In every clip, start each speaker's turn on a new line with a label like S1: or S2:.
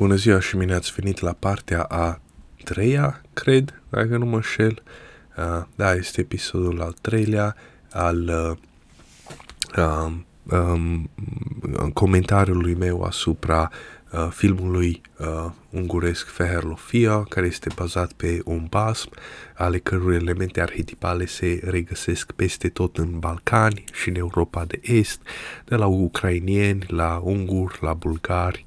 S1: Bună ziua și bine ați venit la partea a treia, cred, dacă nu mă înșel. Uh, da, este episodul al treilea al uh, um, um, comentariului meu asupra uh, filmului uh, unguresc Feherlofia, care este bazat pe un basm, ale cărui elemente arhetipale se regăsesc peste tot în Balcani și în Europa de Est, de la ucrainieni, la unguri, la bulgari,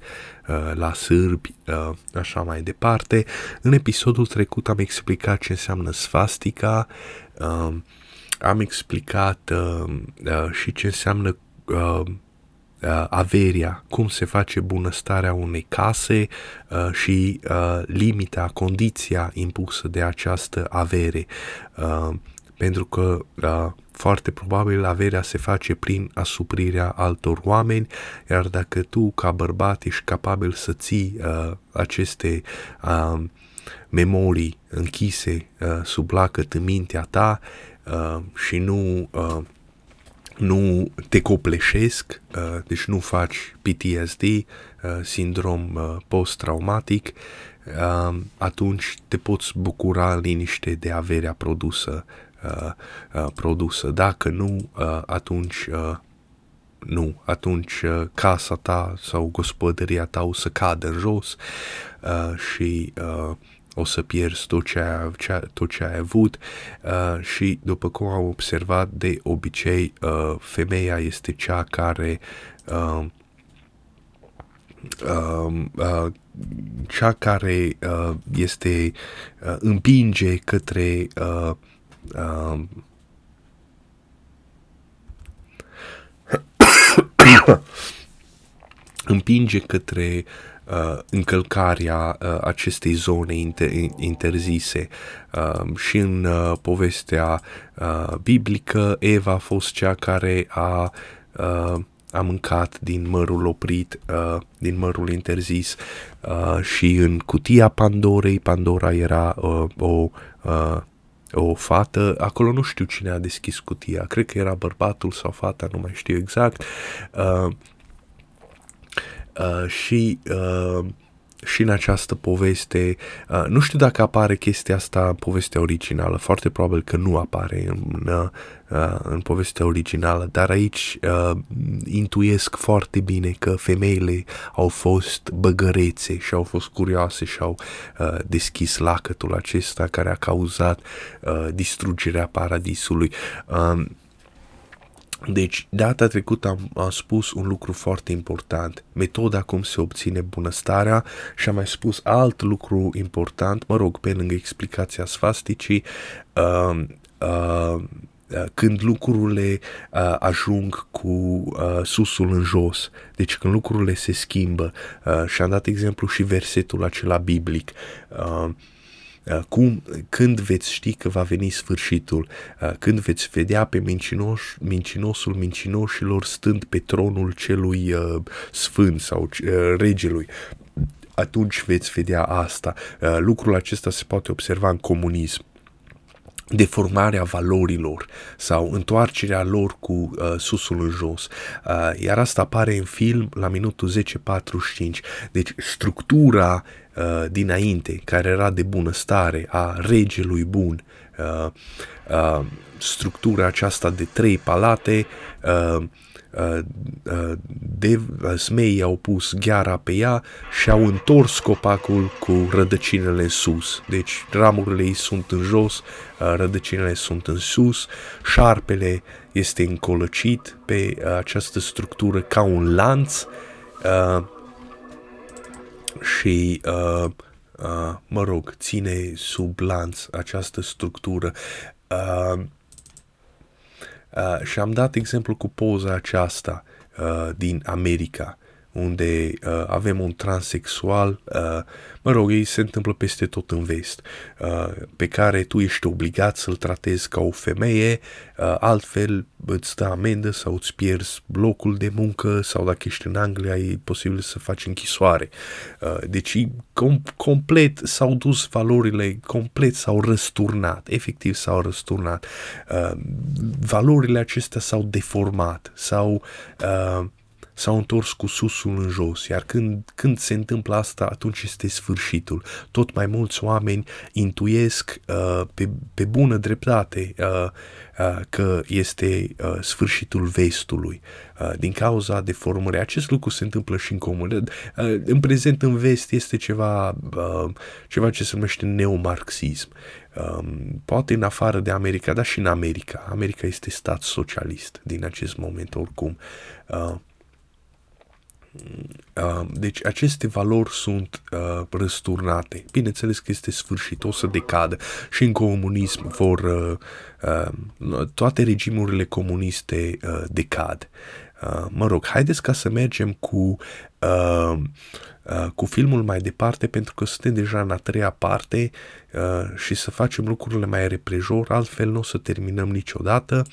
S1: uh, la sârbi, uh, așa mai departe. În episodul trecut am explicat ce înseamnă svastica, uh, am explicat uh, uh, și ce înseamnă uh, uh, averia, cum se face bunăstarea unei case uh, și uh, limita, condiția impusă de această avere. Uh, pentru că uh, foarte probabil averea se face prin asuprirea altor oameni, iar dacă tu, ca bărbat, ești capabil să ții uh, aceste uh, memorii închise uh, sub lacăt în mintea ta uh, și nu uh, nu te copleșesc, uh, deci nu faci PTSD, uh, sindrom uh, post-traumatic, uh, atunci te poți bucura în liniște de averea produsă. Uh, uh, produsă. Dacă nu, uh, atunci uh, nu, atunci uh, casa ta sau gospodăria ta o să cadă în jos uh, și uh, o să pierzi tot ce ai, ce, tot ce ai avut uh, și după cum am observat de obicei uh, femeia este cea care uh, uh, uh, cea care uh, este uh, împinge către uh, uh, împinge către uh, încălcarea uh, acestei zone inter- interzise. Uh, și în uh, povestea uh, biblică, Eva a fost cea care a uh, a mâncat din mărul oprit, uh, din mărul interzis uh, și în cutia Pandorei, Pandora era uh, o uh, o fată, acolo nu știu cine a deschis cutia, cred că era bărbatul sau fata, nu mai știu exact, uh, Uh, și uh, și în această poveste, uh, nu știu dacă apare chestia asta în povestea originală, foarte probabil că nu apare în, uh, în povestea originală, dar aici uh, intuiesc foarte bine că femeile au fost băgărețe și au fost curioase și au uh, deschis lacătul acesta care a cauzat uh, distrugerea paradisului. Uh, deci, data trecută am, am spus un lucru foarte important, metoda cum se obține bunăstarea și am mai spus alt lucru important, mă rog, pe lângă explicația sfasticii, uh, uh, când lucrurile uh, ajung cu uh, susul în jos, deci când lucrurile se schimbă uh, și am dat exemplu și versetul acela biblic, uh, Uh, cum, când veți ști că va veni sfârșitul, uh, când veți vedea pe mincinos, mincinosul mincinoșilor stând pe tronul celui uh, sfânt sau regelui, atunci veți vedea asta. Lucrul acesta se poate observa în comunism deformarea valorilor sau întoarcerea lor cu uh, susul în jos. Uh, iar asta apare în film la minutul 10.45. Deci structura uh, dinainte, care era de bunăstare, a regelui bun, uh, uh, structura aceasta de trei palate, uh, Uh, uh, de, uh, smeii au pus gheara pe ea și au întors copacul cu rădăcinile în sus. Deci ramurile ei sunt în jos, rădăcinile sunt în sus, șarpele este încolăcit pe această structură ca un lanț și mă rog, ține sub lanț această structură. Uh, Uh, și am dat exemplu cu poza aceasta uh, din America, unde uh, avem un transexual, uh, mă rog, ei se întâmplă peste tot în vest, uh, pe care tu ești obligat să-l tratezi ca o femeie, uh, altfel îți dă amendă sau îți pierzi locul de muncă sau dacă ești în Anglia e posibil să faci închisoare. Uh, deci com- complet s-au dus valorile, complet s-au răsturnat, efectiv s-au răsturnat. Uh, valorile acestea s-au deformat, s-au uh, s-au întors cu susul în jos, iar când, când se întâmplă asta, atunci este sfârșitul. Tot mai mulți oameni intuiesc uh, pe, pe bună dreptate uh, uh, că este uh, sfârșitul vestului uh, din cauza deformării. Acest lucru se întâmplă și în comun. Uh, în prezent, în vest, este ceva, uh, ceva ce se numește neomarxism. Um, poate în afară de America, dar și în America. America este stat socialist din acest moment oricum. Uh, Uh, deci aceste valori sunt uh, răsturnate. Bineînțeles că este sfârșit, o să decadă. Și în comunism vor... Uh, uh, toate regimurile comuniste uh, decad. Uh, mă rog, haideți ca să mergem cu, uh, uh, cu filmul mai departe, pentru că suntem deja în a treia parte uh, și să facem lucrurile mai reprejor, altfel nu o să terminăm niciodată.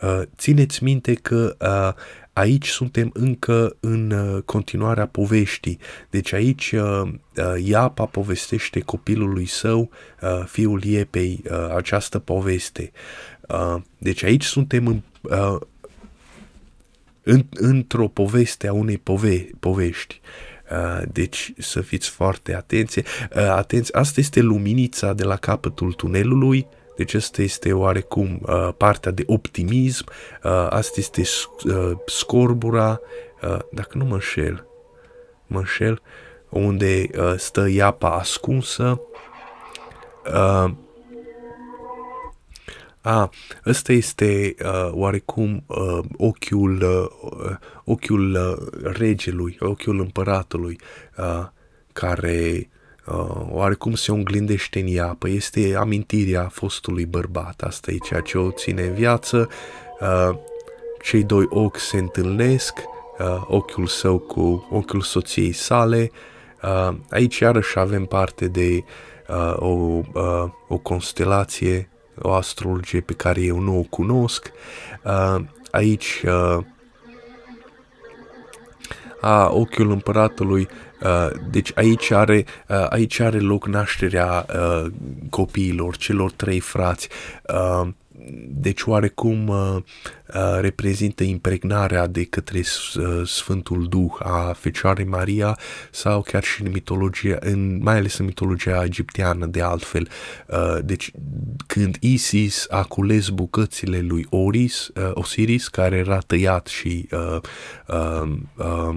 S1: Uh, țineți minte că uh, aici suntem încă în uh, continuarea poveștii. Deci aici uh, uh, Iapa povestește copilului său, uh, fiul Iepei, uh, această poveste. Uh, deci aici suntem în, uh, în, într-o poveste a unei pove- povești. Uh, deci să fiți foarte atenți. Uh, atenți, asta este luminița de la capătul tunelului deci asta este oarecum uh, partea de optimism, uh, asta este uh, scorbura, uh, dacă nu mă înșel, mă înșel, unde uh, stă iapa ascunsă. Uh, a, ăsta este uh, oarecum uh, ochiul, uh, ochiul uh, regelui, ochiul împăratului, uh, care uh, oarecum se oglindește în ea, păi este amintirea fostului bărbat, asta e ceea ce o ține în viață, uh, cei doi ochi se întâlnesc, uh, ochiul său cu ochiul soției sale, uh, aici iarăși avem parte de uh, o, uh, o constelație, o astrologie pe care eu nu o cunosc, uh, aici uh, a, ochiul împăratului Uh, deci aici are, uh, aici are loc nașterea uh, copiilor, celor trei frați. Uh, deci oarecum uh, uh, reprezintă impregnarea de către uh, Sfântul Duh a Fecioarei Maria sau chiar și în mitologia, în, mai ales în mitologia egipteană de altfel. Uh, deci când Isis a cules bucățile lui Oris, uh, Osiris, care era tăiat și uh, uh, uh,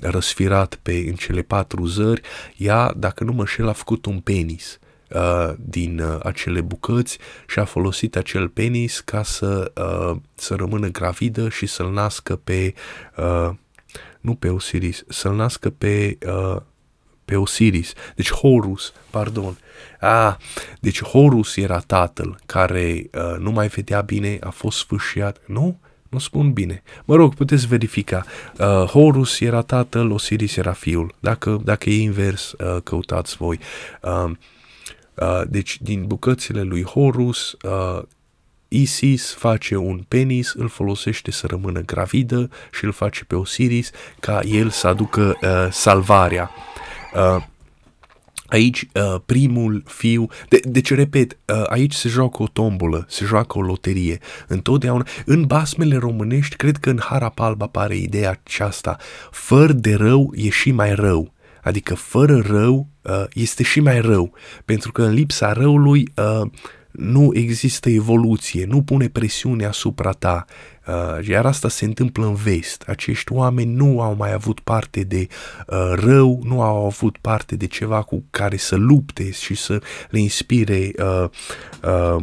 S1: răsfirat pe în cele patru zări, ea, dacă nu mă șel, a făcut un penis uh, din uh, acele bucăți și a folosit acel penis ca să, uh, să rămână gravidă și să-l nască pe, uh, nu pe Osiris, să-l nască pe, uh, pe Osiris, deci Horus, pardon. Ah, deci Horus era tatăl care uh, nu mai vedea bine, a fost sfârșiat, nu? Nu spun bine. Mă rog, puteți verifica. Uh, Horus era tatăl, Osiris era fiul. Dacă, dacă e invers, uh, căutați voi. Uh, Uh, deci, din bucățile lui Horus, uh, Isis face un penis, îl folosește să rămână gravidă și îl face pe Osiris ca el să aducă uh, salvarea. Uh, Aici, uh, primul fiu, de, deci, repet, uh, aici se joacă o tombolă, se joacă o loterie. Întotdeauna, în basmele românești, cred că în Harapalba apare ideea aceasta, fără de rău e și mai rău. Adică fără rău uh, este și mai rău, pentru că în lipsa răului uh, nu există evoluție, nu pune presiune asupra ta. Uh, iar asta se întâmplă în vest. Acești oameni nu au mai avut parte de uh, rău, nu au avut parte de ceva cu care să lupte și să le inspire uh, uh,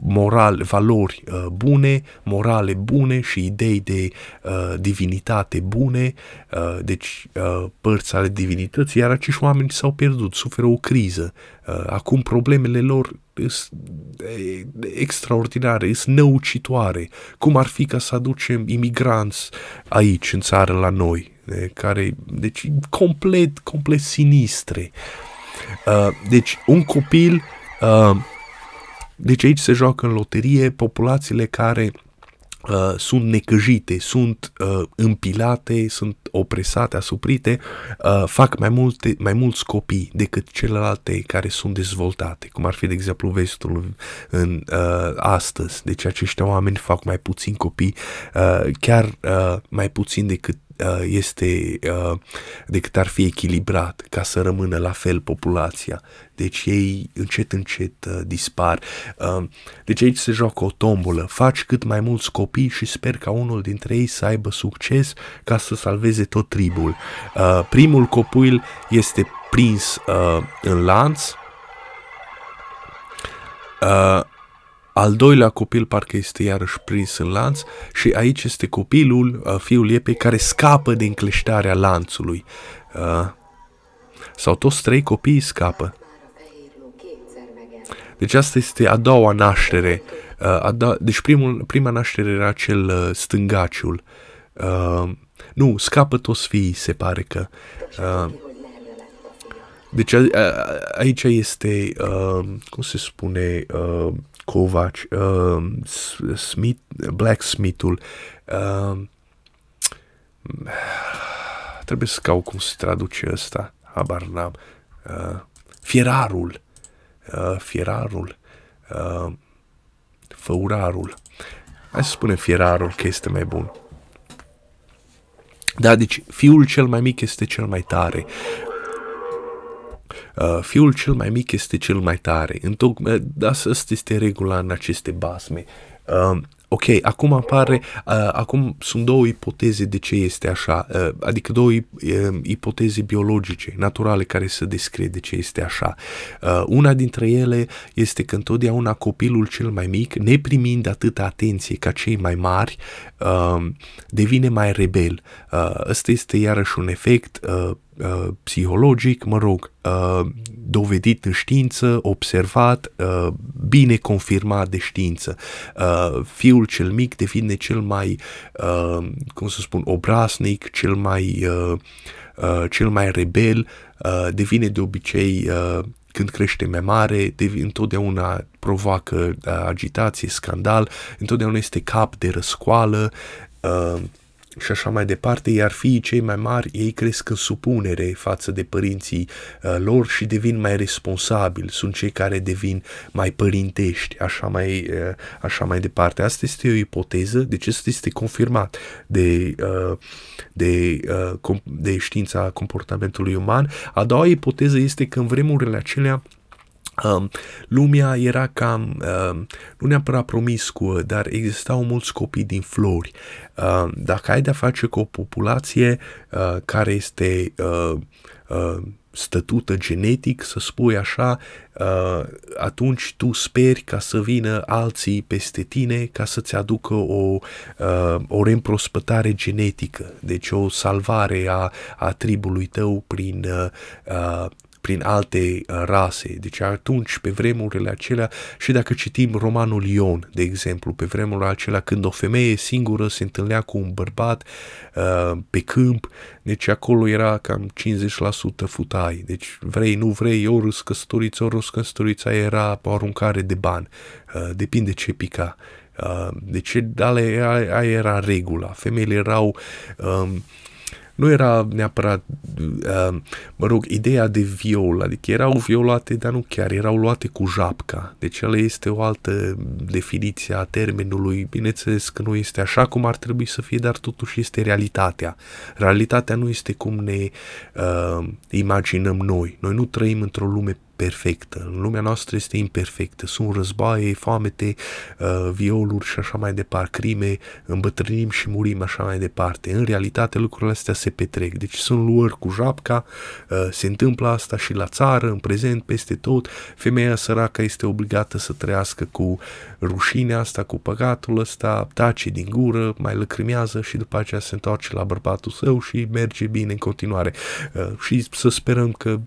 S1: moral, valori uh, bune, morale bune și idei de uh, divinitate bune, uh, deci uh, părți ale divinității, iar acești oameni s-au pierdut, suferă o criză. Uh, acum problemele lor sunt extraordinare, sunt năucitoare. Cum ar fi ca să aducem imigranți aici, în țară, la noi, de, care, deci, complet, complet sinistre. Uh, deci, un copil uh, deci aici se joacă în loterie populațiile care uh, sunt necăjite, sunt uh, împilate, sunt opresate, asuprite, uh, fac mai, multe, mai mulți copii decât celelalte care sunt dezvoltate, cum ar fi, de exemplu, vestul în uh, astăzi. Deci acești oameni fac mai puțin copii, uh, chiar uh, mai puțin decât uh, este, uh, decât ar fi echilibrat ca să rămână la fel populația. Deci ei încet, încet uh, dispar. Uh, deci aici se joacă o tombolă. Faci cât mai mulți copii și sper ca unul dintre ei să aibă succes ca să salveze tot tribul. Uh, primul copil este prins uh, în lanț, uh, al doilea copil parcă este iarăși prins în lanț și aici este copilul, uh, fiul Iepei, care scapă din cleștarea lanțului. Uh, sau toți trei copiii scapă. Deci asta este a doua naștere. Uh, a doua, deci primul, prima naștere era cel uh, stângaciul. Uh, nu, scapă toți fiii, se pare că. Uh, deci a, a, aici este, uh, cum se spune, uh, Kovac, uh, Smith, Blacksmithul, uh, trebuie să caut cum se traduce ăsta, habar n-am, uh, fierarul, uh, fierarul, uh, făurarul, hai să spunem fierarul că este mai bun. Da, deci fiul cel mai mic este cel mai tare. Uh, fiul cel mai mic este cel mai tare. Întocmai, da, asta este regula în aceste basme. Uh, ok, acum apare, uh, acum sunt două ipoteze de ce este așa, uh, adică două uh, ipoteze biologice, naturale, care să descrie de ce este așa. Uh, una dintre ele este că întotdeauna copilul cel mai mic, neprimind atâta atenție ca cei mai mari, uh, devine mai rebel. Uh, ăsta este iarăși un efect uh, uh, psihologic, mă rog, uh, dovedit în știință, observat, uh, bine confirmat de știință. Uh, fiul cel mic devine cel mai, uh, cum să spun, obraznic, cel mai, uh, uh, cel mai rebel, uh, devine de obicei uh, când crește mai mare, devine, întotdeauna provoacă uh, agitație, scandal, întotdeauna este cap de răscoală, uh, și așa mai departe, iar fiii cei mai mari, ei cresc în supunere față de părinții uh, lor și devin mai responsabili, sunt cei care devin mai părintești, așa mai, uh, așa mai departe. Asta este o ipoteză, deci asta este confirmat de, uh, de, uh, de știința comportamentului uman. A doua ipoteză este că în vremurile acelea Um, lumea era cam, um, nu neapărat promiscuă, dar existau mulți copii din flori. Um, dacă ai de-a face cu o populație uh, care este uh, uh, stătută genetic, să spui așa, uh, atunci tu speri ca să vină alții peste tine ca să-ți aducă o, uh, o reîmprospătare genetică, deci o salvare a, a tribului tău prin uh, uh prin alte uh, rase. Deci atunci, pe vremurile acelea, și dacă citim romanul Ion, de exemplu, pe vremurile acelea când o femeie singură se întâlnea cu un bărbat uh, pe câmp, deci acolo era cam 50% futai. Deci vrei, nu vrei, ori râs căsătoriți, ori râs căsătorița era o aruncare de bani. Uh, depinde ce pica. Uh, deci aia era regula. Femeile erau uh, nu era neapărat, uh, mă rog, ideea de viol, adică erau violate, dar nu chiar, erau luate cu japca. Deci el este o altă definiție a termenului, bineînțeles că nu este așa cum ar trebui să fie, dar totuși este realitatea. Realitatea nu este cum ne uh, imaginăm noi. Noi nu trăim într-o lume perfectă. În lumea noastră este imperfectă. Sunt războaie, foamete, uh, violuri și așa mai departe, crime, îmbătrânim și murim așa mai departe. În realitate lucrurile astea se petrec. Deci sunt luări cu japca, uh, se întâmplă asta și la țară, în prezent, peste tot. Femeia săracă este obligată să trăiască cu rușinea asta, cu păcatul ăsta, tace din gură, mai lăcrimează și după aceea se întoarce la bărbatul său și merge bine în continuare. Uh, și să sperăm că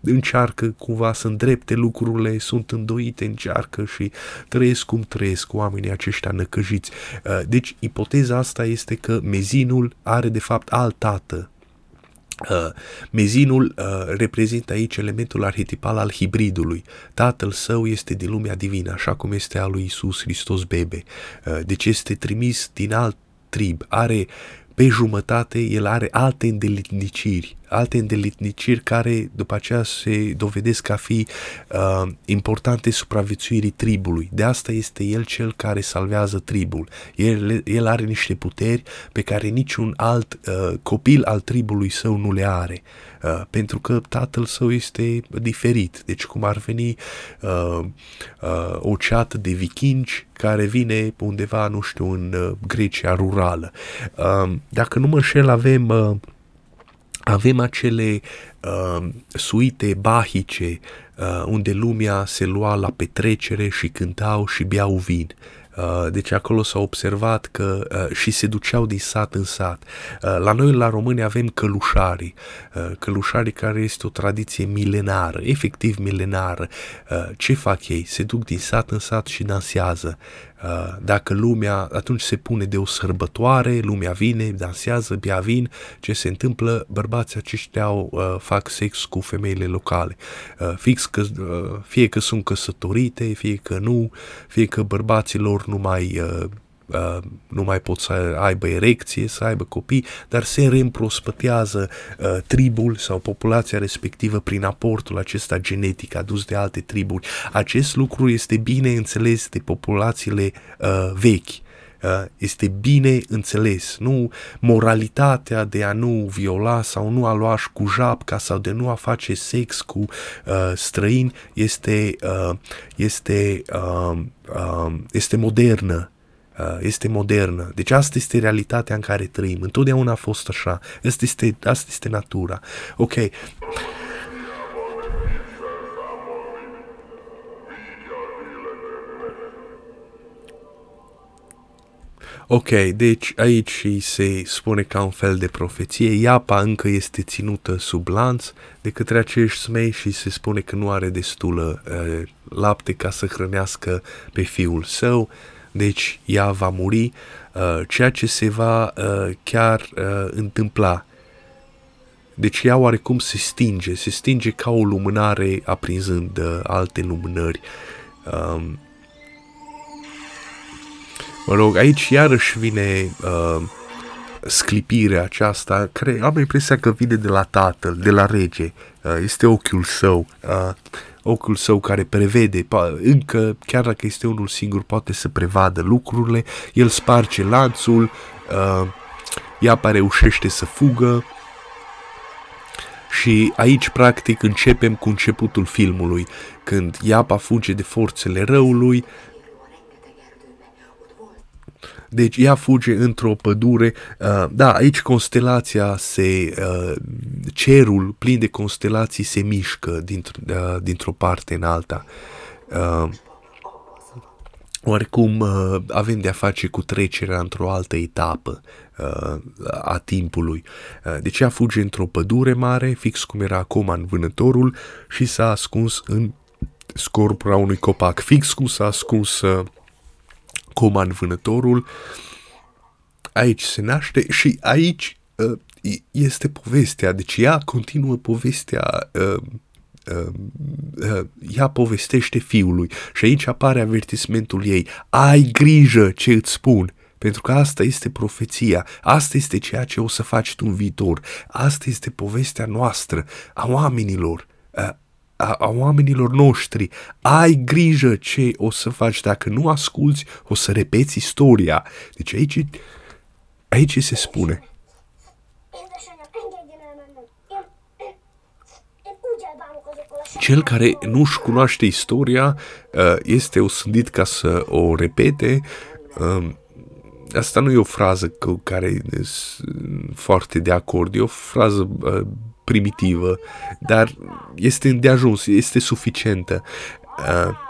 S1: încearcă cumva sunt drepte lucrurile, sunt îndoite, încearcă și trăiesc cum trăiesc oamenii aceștia năcăjiți. Uh, deci, ipoteza asta este că mezinul are de fapt alt tată, Uh, mezinul uh, reprezintă aici elementul arhetipal al hibridului. Tatăl său este din lumea divină, așa cum este al lui Isus Hristos bebe. Uh, deci este trimis din alt trib, are pe jumătate, el are alte îndeletniciri, alte îndeletniciri care după aceea se dovedesc a fi uh, importante supraviețuirii tribului. De asta este el cel care salvează tribul. El, el are niște puteri pe care niciun alt uh, copil al tribului său nu le are. Uh, pentru că tatăl său este diferit. Deci cum ar veni uh, uh, o ceată de vikingi care vine undeva, nu știu, în uh, Grecia rurală. Uh, dacă nu mă înșel, avem... Uh, avem acele uh, suite bahice uh, unde lumea se lua la petrecere și cântau și beau vin. Uh, deci acolo s-a observat că uh, și se duceau din sat în sat. Uh, la noi, la români, avem călușarii. Călușarii care este o tradiție milenară, efectiv milenară. Ce fac ei? Se duc din sat în sat și dansează. Uh, dacă lumea, atunci se pune de o sărbătoare, lumea vine, dansează, bea vin, ce se întâmplă? Bărbații aceștia uh, fac sex cu femeile locale. Uh, fix că, uh, fie că sunt căsătorite, fie că nu, fie că bărbaților nu mai uh, uh, nu mai pot să aibă erecție, să aibă copii, dar se reîmprospătează uh, tribul sau populația respectivă prin aportul acesta genetic adus de alte triburi. Acest lucru este bine înțeles de populațiile uh, vechi. Uh, este bine înțeles, nu moralitatea de a nu viola sau nu a lua cu japca sau de nu a face sex cu uh, străini este, uh, este, uh, uh, este modernă. Uh, este modernă. Deci asta este realitatea în care trăim. Întotdeauna a fost așa. Asta este, asta este natura. Ok. Ok, deci aici se spune ca un fel de profeție, iapa încă este ținută sub lanț de către acești smei și se spune că nu are destulă uh, lapte ca să hrănească pe fiul său. Uh, deci ea va muri, uh, ceea ce se va uh, chiar uh, întâmpla. Deci ea oarecum se stinge, se stinge ca o lumânare aprinzând uh, alte lumânări. Um, mă rog, aici iarăși vine uh, sclipirea aceasta, care am impresia că vine de la tatăl, de la rege, uh, este ochiul său. Uh, ochiul său care prevede, încă, chiar dacă este unul singur, poate să prevadă lucrurile, el sparge lanțul, uh, Iapa reușește să fugă. Și aici, practic, începem cu începutul filmului, când Iapa fuge de forțele răului, deci ea fuge într-o pădure. Uh, da, aici constelația se. Uh, cerul plin de constelații se mișcă dintr- uh, dintr-o parte în alta. Uh, Oarecum uh, avem de-a face cu trecerea într-o altă etapă uh, a timpului. Uh, deci ea fuge într-o pădure mare, fix cum era Coman vânătorul, și s-a ascuns în scorpura unui copac, fix cum s-a ascuns uh, Coman vânătorul, aici se naște și aici uh, este povestea, deci ea continuă povestea, uh, uh, uh, ea povestește fiului și aici apare avertismentul ei, ai grijă ce îți spun, pentru că asta este profeția, asta este ceea ce o să faci tu în viitor, asta este povestea noastră, a oamenilor, uh, a, a oamenilor noștri. Ai grijă ce o să faci. Dacă nu asculți, o să repeți istoria. Deci aici, aici se spune. Cel care nu-și cunoaște istoria uh, este osândit ca să o repete. Um, asta nu e o frază cu care sunt foarte de acord, e o frază uh, primitivă, dar este îndeajuns, este suficientă. Uh,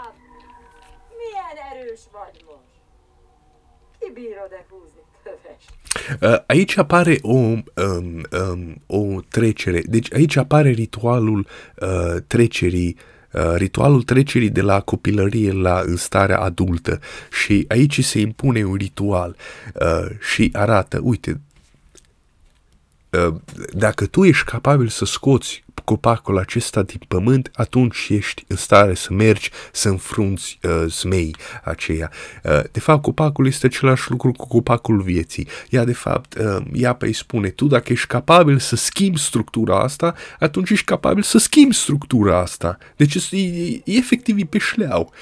S1: Uh, aici apare o, um, um, o trecere, deci aici apare ritualul uh, trecerii Uh, ritualul trecerii de la copilărie la în starea adultă. Și aici se impune un ritual uh, și arată, uite, Uh, dacă tu ești capabil să scoți copacul acesta din pământ, atunci ești în stare să mergi să înfrunți uh, zmei aceia. Uh, de fapt, copacul este același lucru cu copacul vieții. Ea, de fapt, uh, ea pe îi spune, tu dacă ești capabil să schimbi structura asta, atunci ești capabil să schimbi structura asta. Deci e, e, e efectiv e pe șleau.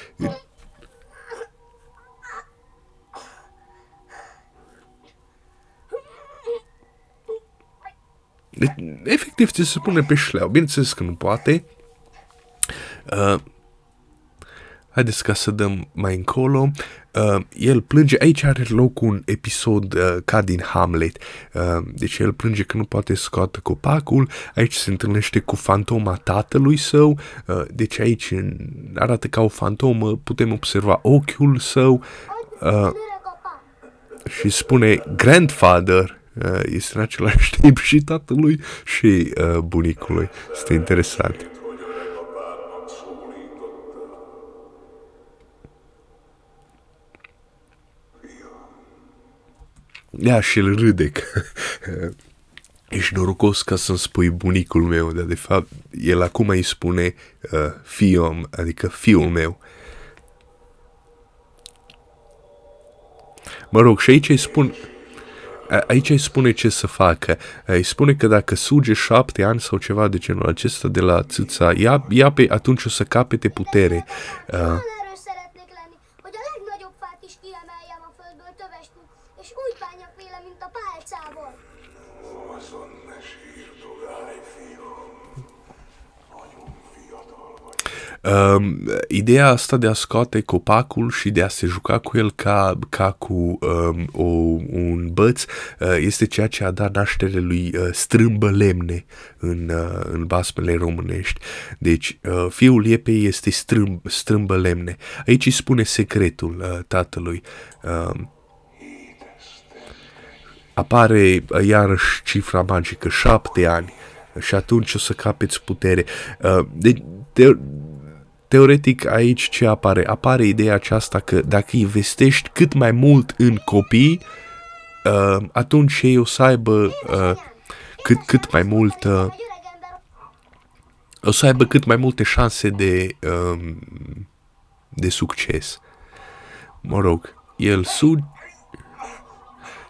S1: Deci, efectiv, ți se pune pe șleau. Bineînțeles că nu poate. Uh, haideți ca să dăm mai încolo. Uh, el plânge, aici are loc un episod uh, ca din Hamlet. Uh, deci el plânge că nu poate scoate copacul, aici se întâlnește cu fantoma tatălui său, uh, deci aici arată ca o fantomă, putem observa ochiul său uh, și spune grandfather, uh, este în același timp și tatălui și uh, bunicului. Este interesant. Ia și el râde că ești norocos ca să-mi spui bunicul meu, dar de fapt el acum îi spune uh, fiul, adică fiul meu. Mă rog, și aici îi spun, aici îi spune ce să facă. Îi spune că dacă suge șapte ani sau ceva de genul acesta de la țâța, ia, ia pe atunci o să capete putere. Uh, Um, ideea asta de a scoate copacul și de a se juca cu el ca, ca cu um, o, un băț uh, este ceea ce a dat naștere lui uh, strâmbă lemne în, uh, în basmele românești. Deci, uh, fiul iepei este strâmb, strâmbă lemne. Aici îi spune secretul uh, tatălui. Uh, apare uh, iarăși cifra magică, șapte ani și atunci o să capeți putere. Uh, de, de, Teoretic aici ce apare? Apare ideea aceasta că dacă investești cât mai mult în copii, uh, atunci ei o să aibă uh, cât, cât mai mult uh, o să aibă cât mai multe șanse de, uh, de succes. Mă rog, el suge,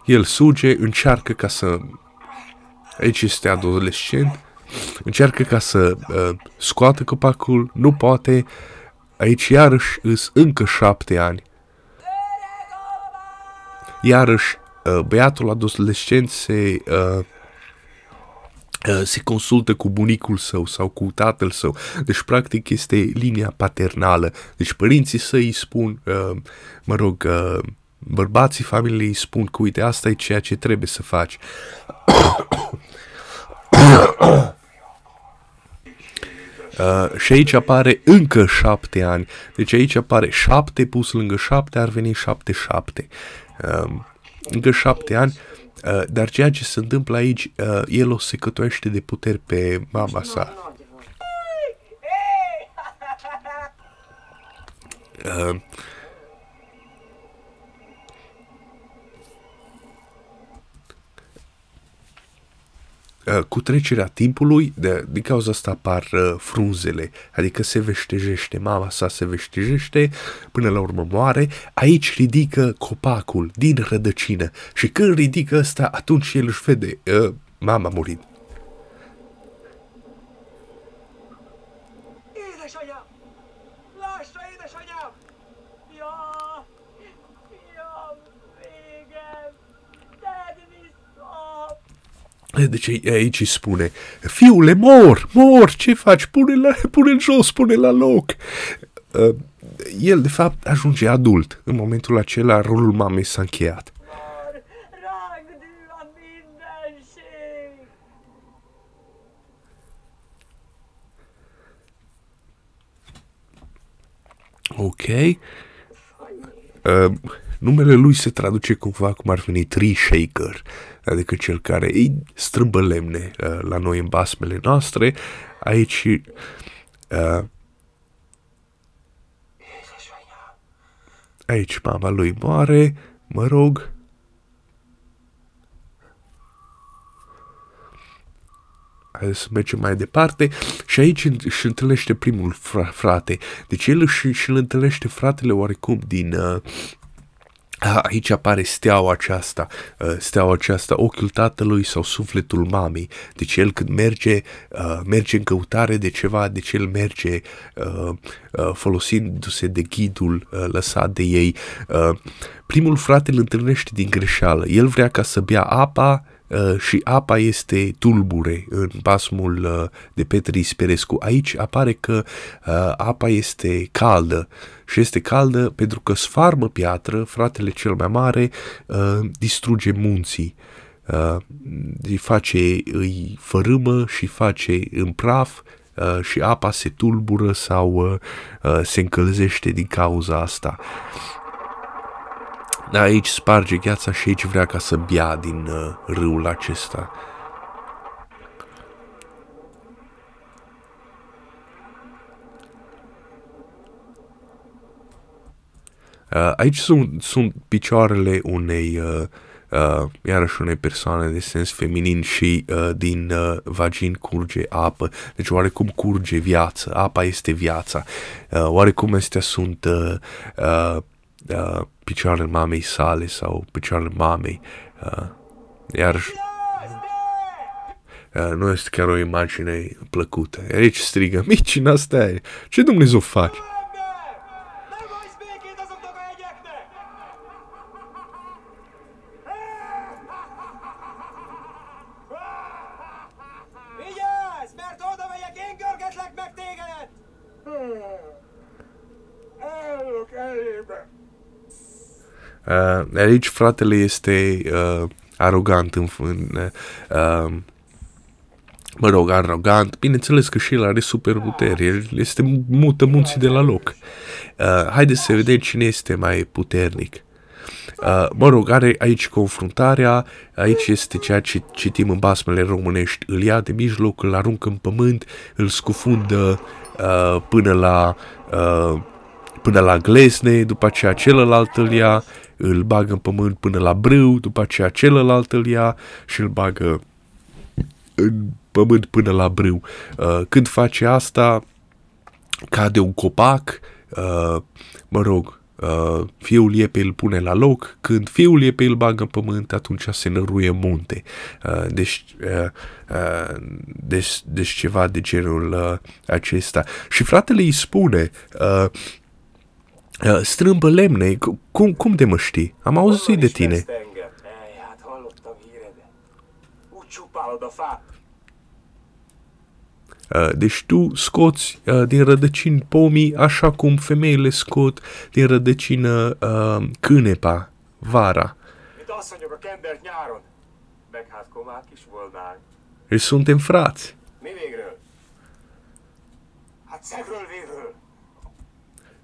S1: el suge, încearcă ca să... Aici este adolescent, încearcă ca să uh, scoată copacul, nu poate, aici iarăși îs încă șapte ani. Iarăși, uh, băiatul adolescent se, uh, uh, se consultă cu bunicul său sau cu tatăl său. Deci, practic, este linia paternală. Deci, părinții săi îi spun, uh, mă rog, uh, bărbații familiei îi spun că, uite, asta e ceea ce trebuie să faci. Uh, și aici apare încă șapte ani. Deci aici apare șapte pus lângă șapte, ar veni șapte șapte. Uh, încă șapte ani. Uh, dar ceea ce se întâmplă aici, uh, el o secătoiește de puteri pe mama sa. Uh, cu trecerea timpului, de, din cauza asta apar uh, frunzele, adică se veștejește, mama sa se veștejește, până la urmă moare, aici ridică copacul din rădăcină. Și când ridică ăsta, atunci el își vede, uh, mama murind. Deci aici îi spune, fiule, mor, mor, ce faci? Pune-l pune jos, pune la loc. Uh, el, de fapt, ajunge adult. În momentul acela, rolul mamei s-a încheiat. Ok. Uh, numele lui se traduce cumva cum ar veni Tree Shaker, adică cel care îi strâmbă lemne uh, la noi în basmele noastre. Aici uh, aici mama lui moare, mă rog, hai să mergem mai departe și aici își întâlnește primul frate. Deci el și, și îl întâlnește fratele oarecum din, uh, Aici apare steaua aceasta, uh, steaua aceasta, ochiul tatălui sau sufletul mamei. Deci el când merge, uh, merge în căutare de ceva, deci el merge uh, folosindu-se de ghidul lăsat de ei. Primul frate îl întâlnește din greșeală. El vrea ca să bea apa Uh, și apa este tulbure în basmul uh, de Petri Sperescu. Aici apare că uh, apa este caldă și este caldă pentru că sfarmă piatră, fratele cel mai mare, distruge munții. îi face, îi fărâmă și face în praf și apa se tulbură sau se încălzește din cauza asta. Dar aici sparge gheața și aici vrea ca să bea din uh, râul acesta. Uh, aici sunt, sunt picioarele unei, uh, uh, iarăși unei persoane de sens feminin și uh, din uh, vagin curge apă. Deci oarecum curge viață, apa este viața. Uh, oarecum astea sunt uh, uh, uh, picioarele mamei sale sau picioarele mamei. Uh, iar uh, nu este chiar o imagine plăcută. Aici strigă, micina asta ce Dumnezeu face? Uh, aici fratele este uh, arogant în, în uh, mă rog, arogant, bineînțeles că și el are superputeri, el este mută munții de la loc. Uh, haideți să vedem cine este mai puternic. Uh, mă rog, are aici confruntarea, aici este ceea ce citim în basmele românești, îl ia de mijloc, îl aruncă în pământ, îl scufundă uh, până la uh, până la glesne, după aceea celălalt îl ia, îl bagă în pământ până la brâu, după aceea celălalt îl ia și îl bagă în pământ până la brâu. Uh, când face asta, cade un copac, uh, mă rog, uh, fiul iepei îl pune la loc, când fiul iepei îl bagă în pământ, atunci se năruie munte. Uh, deci, uh, uh, deci, deci ceva de genul uh, acesta. Și fratele îi spune, uh, Uh, strâmbă lemne, cum, cum de mă știi? Am auzit de tine. Uh, deci tu scoți uh, din rădăcini pomii așa cum femeile scot din rădăcină uh, cânepa vara. Deci suntem frați. Mi végről? Hát szegről végről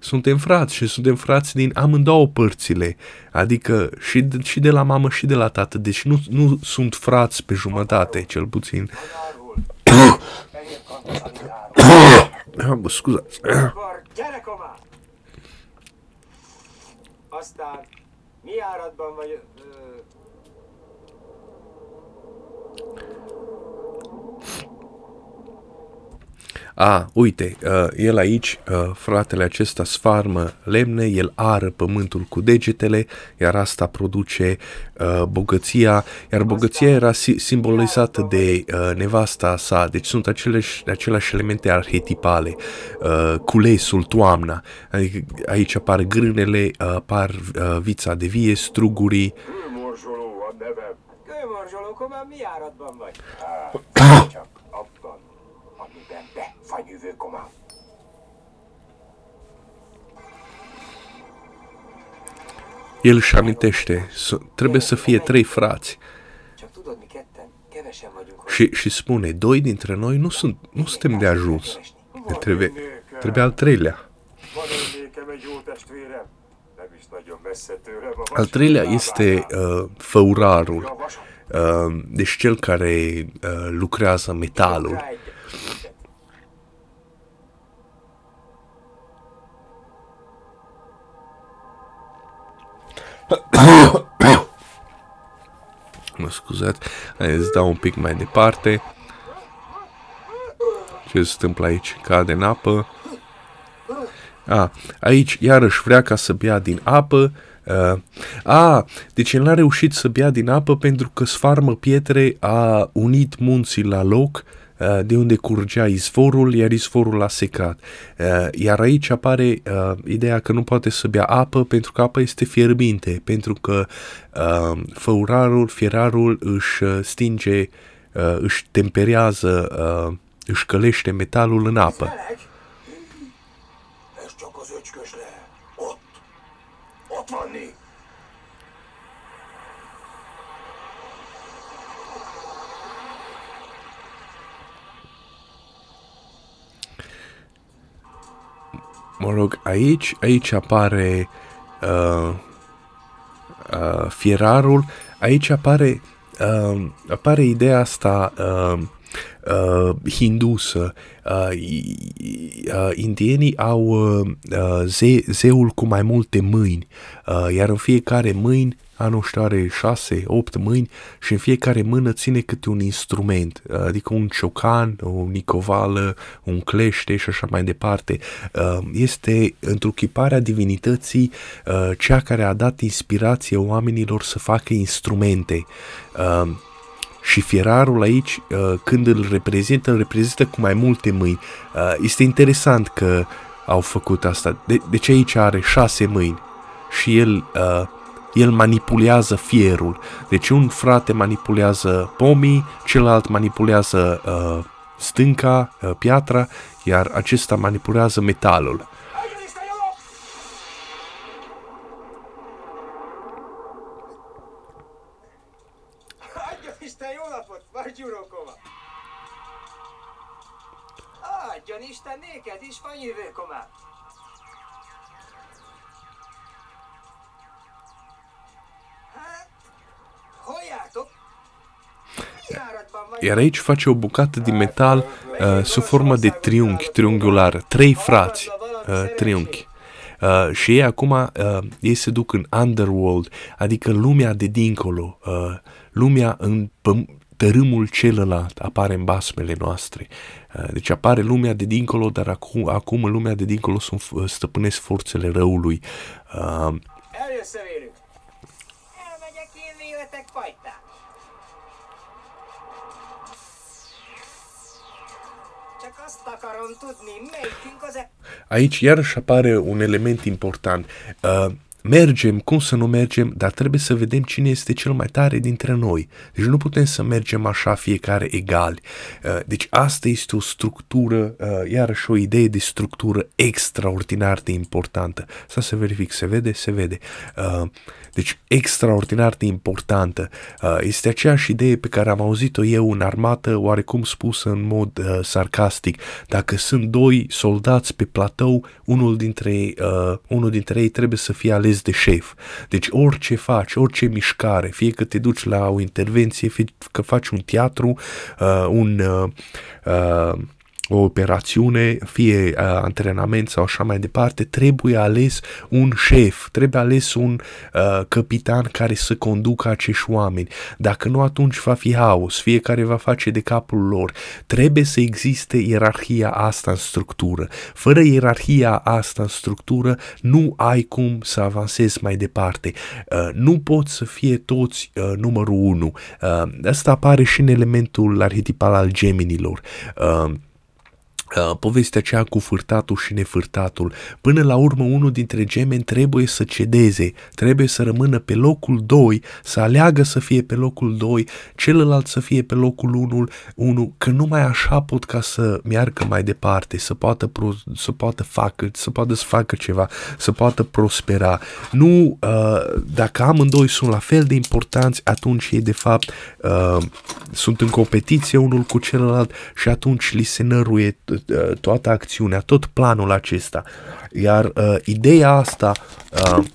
S1: suntem frați și suntem frați din amândouă părțile, adică și de, și de la mamă și de la tată, deci nu, nu sunt frați pe jumătate, cel puțin. Bă, scuzați. Aztán mi áradban vagy A, uite, uh, el aici, uh, fratele acesta sfarmă lemne, el ară pământul cu degetele, iar asta produce uh, bogăția, iar bogăția era si- simbolizată de uh, nevasta sa, deci sunt aceleși, aceleași elemente arhetipale, uh, culesul, toamna, adică aici apar grânele, uh, apar uh, vița de vie, strugurii, Kőmorzsoló, mi áradban vagy? Csak El își amintește, trebuie să fie trei frați. Și, și spune, doi dintre noi nu, sunt, nu suntem de ajuns. Ne trebuie, trebuie al treilea. Al treilea este uh, făurarul, uh, deci cel care uh, lucrează metalul. mă scuzați, îți dau un pic mai departe. Ce se întâmplă aici? Cade în apă. A, aici iarăși vrea ca să bea din apă. Uh, a, deci el n-a reușit să bea din apă pentru că sfarmă pietre a unit munții la loc uh, de unde curgea izvorul, iar izvorul a secat. Uh, iar aici apare uh, ideea că nu poate să bea apă pentru că apa este fierbinte, pentru că uh, făurarul, fierarul își uh, stinge, uh, își temperează, uh, își călește metalul în apă. Mă rog, aici, aici apare uh, uh, fierarul, aici apare, uh, apare ideea asta uh, uh, hindusă. Uh, uh, indienii au uh, ze, zeul cu mai multe mâini, uh, iar în fiecare mâini anul ăsta are șase, opt mâini și în fiecare mână ține câte un instrument, adică un ciocan, o nicovală, un clește și așa mai departe. Uh, este întruchiparea divinității uh, cea care a dat inspirație oamenilor să facă instrumente. Uh, și fierarul aici, când îl reprezintă, îl reprezintă cu mai multe mâini. Este interesant că au făcut asta. De, deci aici are șase mâini și el uh, el manipulează fierul. Deci un frate manipulează pomii, celălalt manipulează uh, stânca, uh, piatra, iar acesta manipulează metalul. Adjon Isten néked is van jövőkomát! Iar aici face o bucată de metal uh, sub formă de triunghi, triunghiular, trei frați, uh, triunghi. Uh, și ei acum, uh, ei se duc în underworld, adică lumea de dincolo, uh, lumea în tărâmul celălalt apare în basmele noastre. Uh, deci apare lumea de dincolo, dar acum, acum în lumea de dincolo sunt, stăpânesc forțele răului. Aici iarăși apare un element important. Uh, mergem, cum să nu mergem, dar trebuie să vedem cine este cel mai tare dintre noi. Deci nu putem să mergem așa fiecare egali. Uh, deci asta este o structură, uh, iarăși o idee de structură extraordinar de importantă. Să se verific, se vede, se vede. Uh, deci extraordinar de importantă. Este aceeași idee pe care am auzit-o eu în armată, oarecum spusă în mod sarcastic. Dacă sunt doi soldați pe platou, unul dintre, unul dintre ei trebuie să fie ales de șef. Deci orice faci, orice mișcare, fie că te duci la o intervenție, fie că faci un teatru, uh, un uh, uh, o operațiune, fie uh, antrenament sau așa mai departe, trebuie ales un șef, trebuie ales un uh, capitan care să conducă acești oameni. Dacă nu, atunci va fi haos, fiecare va face de capul lor. Trebuie să existe ierarhia asta în structură. Fără ierarhia asta în structură, nu ai cum să avansezi mai departe. Uh, nu pot să fie toți uh, numărul unu. Uh, asta apare și în elementul arhetipal al geminilor. Uh, Uh, povestea aceea cu fârtatul și nefârtatul. Până la urmă, unul dintre gemeni trebuie să cedeze, trebuie să rămână pe locul 2, să aleagă să fie pe locul 2, celălalt să fie pe locul 1, 1 că numai așa pot ca să meargă mai departe, să poată, pro, să poată facă, să poată să facă ceva, să poată prospera. Nu, uh, dacă amândoi sunt la fel de importanți, atunci ei de fapt uh, sunt în competiție unul cu celălalt și atunci li se năruie Uh, toată acțiunea, tot planul acesta. Iar uh, ideea asta, uh,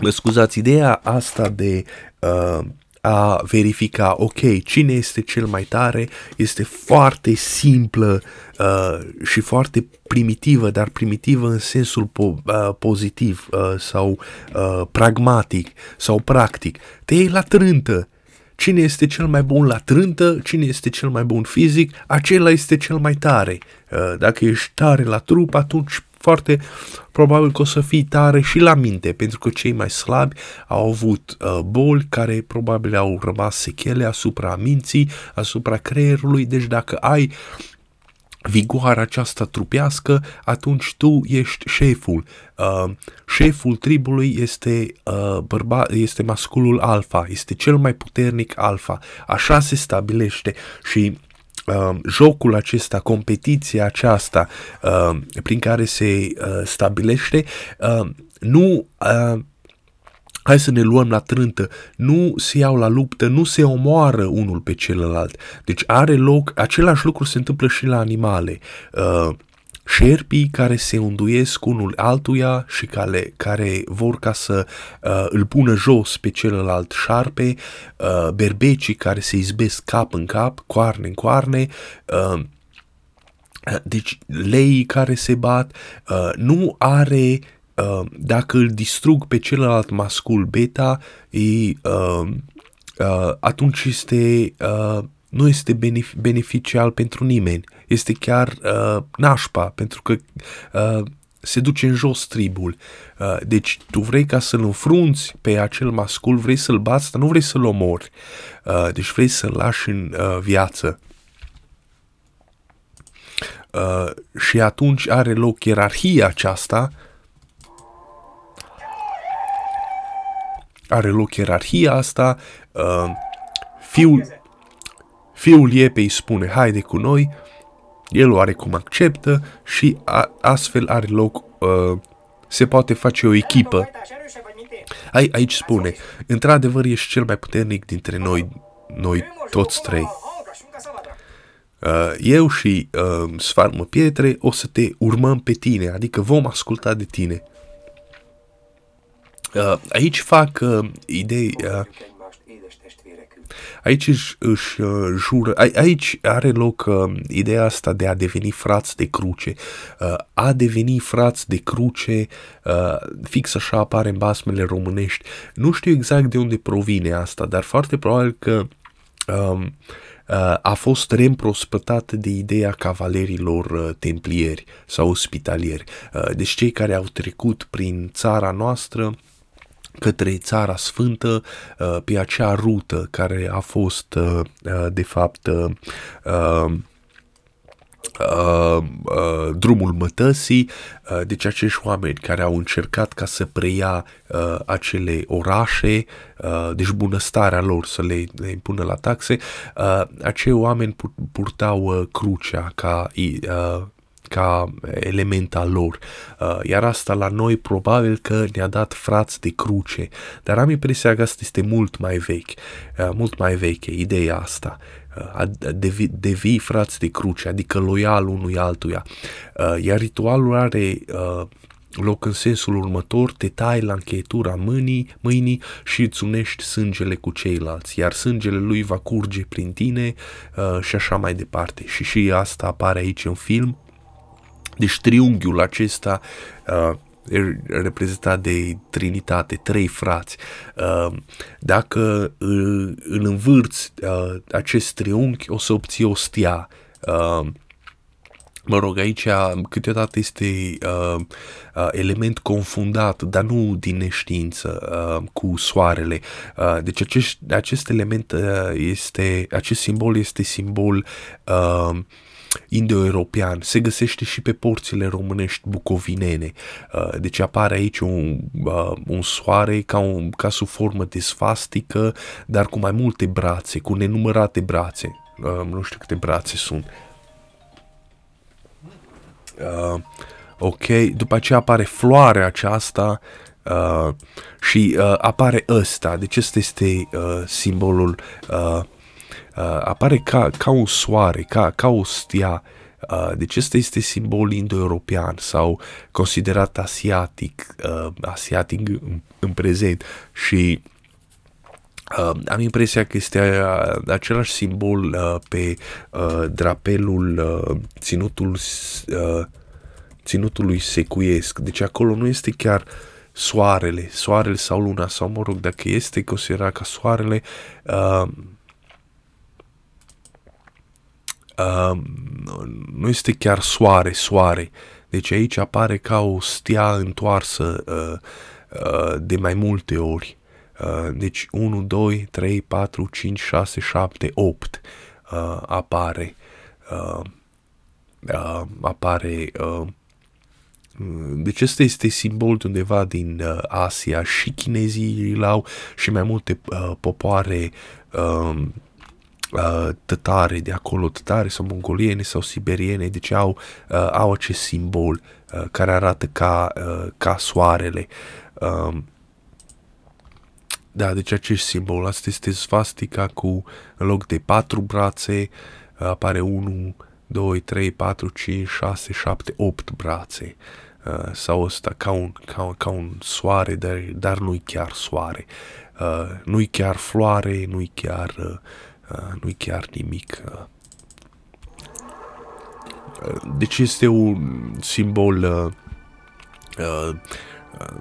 S1: mă scuzați, ideea asta de uh, a verifica, ok, cine este cel mai tare, este foarte simplă uh, și foarte primitivă, dar primitivă în sensul po- uh, pozitiv uh, sau uh, pragmatic sau practic. Te iei la trântă, cine este cel mai bun la trântă, cine este cel mai bun fizic, acela este cel mai tare. Uh, dacă ești tare la trup, atunci foarte probabil că o să fii tare și la minte, pentru că cei mai slabi au avut uh, boli care probabil au rămas sechele asupra minții, asupra creierului, deci dacă ai vigoarea aceasta trupească, atunci tu ești șeful. Uh, șeful tribului este, uh, bărba, este masculul alfa, este cel mai puternic alfa. Așa se stabilește și uh, jocul acesta, competiția aceasta uh, prin care se uh, stabilește, uh, nu uh, hai să ne luăm la trântă, nu se iau la luptă, nu se omoară unul pe celălalt. Deci are loc, același lucru se întâmplă și la animale. Uh, șerpii care se unduiesc unul altuia și care, care vor ca să uh, îl pună jos pe celălalt șarpe, uh, berbecii care se izbesc cap în cap, coarne în coarne, uh, deci leii care se bat, uh, nu are uh, dacă îl distrug pe celălalt mascul beta, e, uh, uh, atunci este, uh, nu este benefic- beneficial pentru nimeni. Este chiar uh, nașpa, pentru că uh, se duce în jos tribul. Uh, deci tu vrei ca să-l înfrunți pe acel mascul, vrei să-l bați, dar nu vrei să-l omori. Uh, deci vrei să-l lași în uh, viață. Uh, și atunci are loc ierarhia aceasta are loc ierarhia asta, uh, fiul, fiul Iepei spune haide cu noi, el oarecum acceptă și a, astfel are loc, uh, se poate face o echipă. Ai, aici spune, într-adevăr ești cel mai puternic dintre noi, noi toți trei. Uh, eu și uh, Sfarmă Pietre o să te urmăm pe tine, adică vom asculta de tine. Uh, aici fac uh, idei... Uh, aici își, își uh, jură, a, aici are loc uh, ideea asta de a deveni frați de cruce. Uh, a deveni frați de cruce, uh, fix așa apare în basmele românești. Nu știu exact de unde provine asta, dar foarte probabil că um, uh, a fost reîmprospătat de ideea cavalerilor uh, templieri sau ospitalieri. Uh, deci cei care au trecut prin țara noastră către Țara Sfântă uh, pe acea rută care a fost uh, uh, de fapt Uh, uh, drumul mătăsii, uh, deci acești oameni care au încercat ca să preia uh, acele orașe, uh, deci bunăstarea lor să le, le impună la taxe, uh, acei oameni purtau uh, crucea ca uh, ca element al lor. Uh, iar asta la noi probabil că ne-a dat frați de cruce, dar am impresia că asta este mult mai vechi, uh, mult mai veche, ideea asta. Uh, devi, devii frați de cruce, adică loial unui altuia. Iar ritualul are loc în sensul următor, te tai la încheietura mâinii, mâinii și îți unești sângele cu ceilalți, iar sângele lui va curge prin tine uh, și așa mai departe. Și și asta apare aici în film, deci triunghiul acesta uh, reprezentat de Trinitate, trei frați. Uh, dacă îl, îl învârți uh, acest triunghi, o să obții o stia. Uh, Mă rog, aici câteodată este uh, uh, element confundat, dar nu din neștiință, uh, cu soarele. Uh, deci acest, acest element uh, este, acest simbol este simbol uh, indo-european, se găsește și pe porțile românești bucovinene. Uh, deci apare aici un, uh, un soare ca, un, ca sub formă de sfastică, dar cu mai multe brațe, cu nenumărate brațe. Uh, nu știu câte brațe sunt. ok, după aceea apare floarea aceasta uh, și uh, apare ăsta. Deci ăsta este uh, simbolul uh, uh, apare ca, ca un soare, ca, ca o stea. Uh, deci ăsta este simbol indo-european sau considerat asiatic, uh, asiatic în, în prezent și Uh, am impresia că este uh, același simbol uh, pe uh, drapelul uh, ținutul, uh, ținutului secuiesc. Deci acolo nu este chiar soarele, soarele sau luna, sau mă rog, dacă este considerat ca soarele, uh, uh, nu este chiar soare, soare. Deci aici apare ca o stea întoarsă uh, uh, de mai multe ori. Uh, deci 1, 2, 3, 4, 5, 6, 7, 8 uh, apare. Uh, uh, apare uh, deci ăsta este simbol de undeva din uh, Asia și chinezii îl au și mai multe uh, popoare uh, uh, tătare de acolo, tătare sau mongoliene sau siberiene, deci au, uh, au acest simbol uh, care arată ca, uh, ca soarele. Uh, da, deci acest simbol, asta este svastica cu, în loc de patru brațe, uh, apare 1, 2, 3, 4, 5, 6, 7, 8 brațe. Uh, sau ăsta ca un, ca, ca un soare, dar, dar nu-i chiar soare. Uh, nu-i chiar floare, nu-i chiar, uh, uh, nu-i chiar nimic. Uh. uh deci este un simbol uh, uh, uh,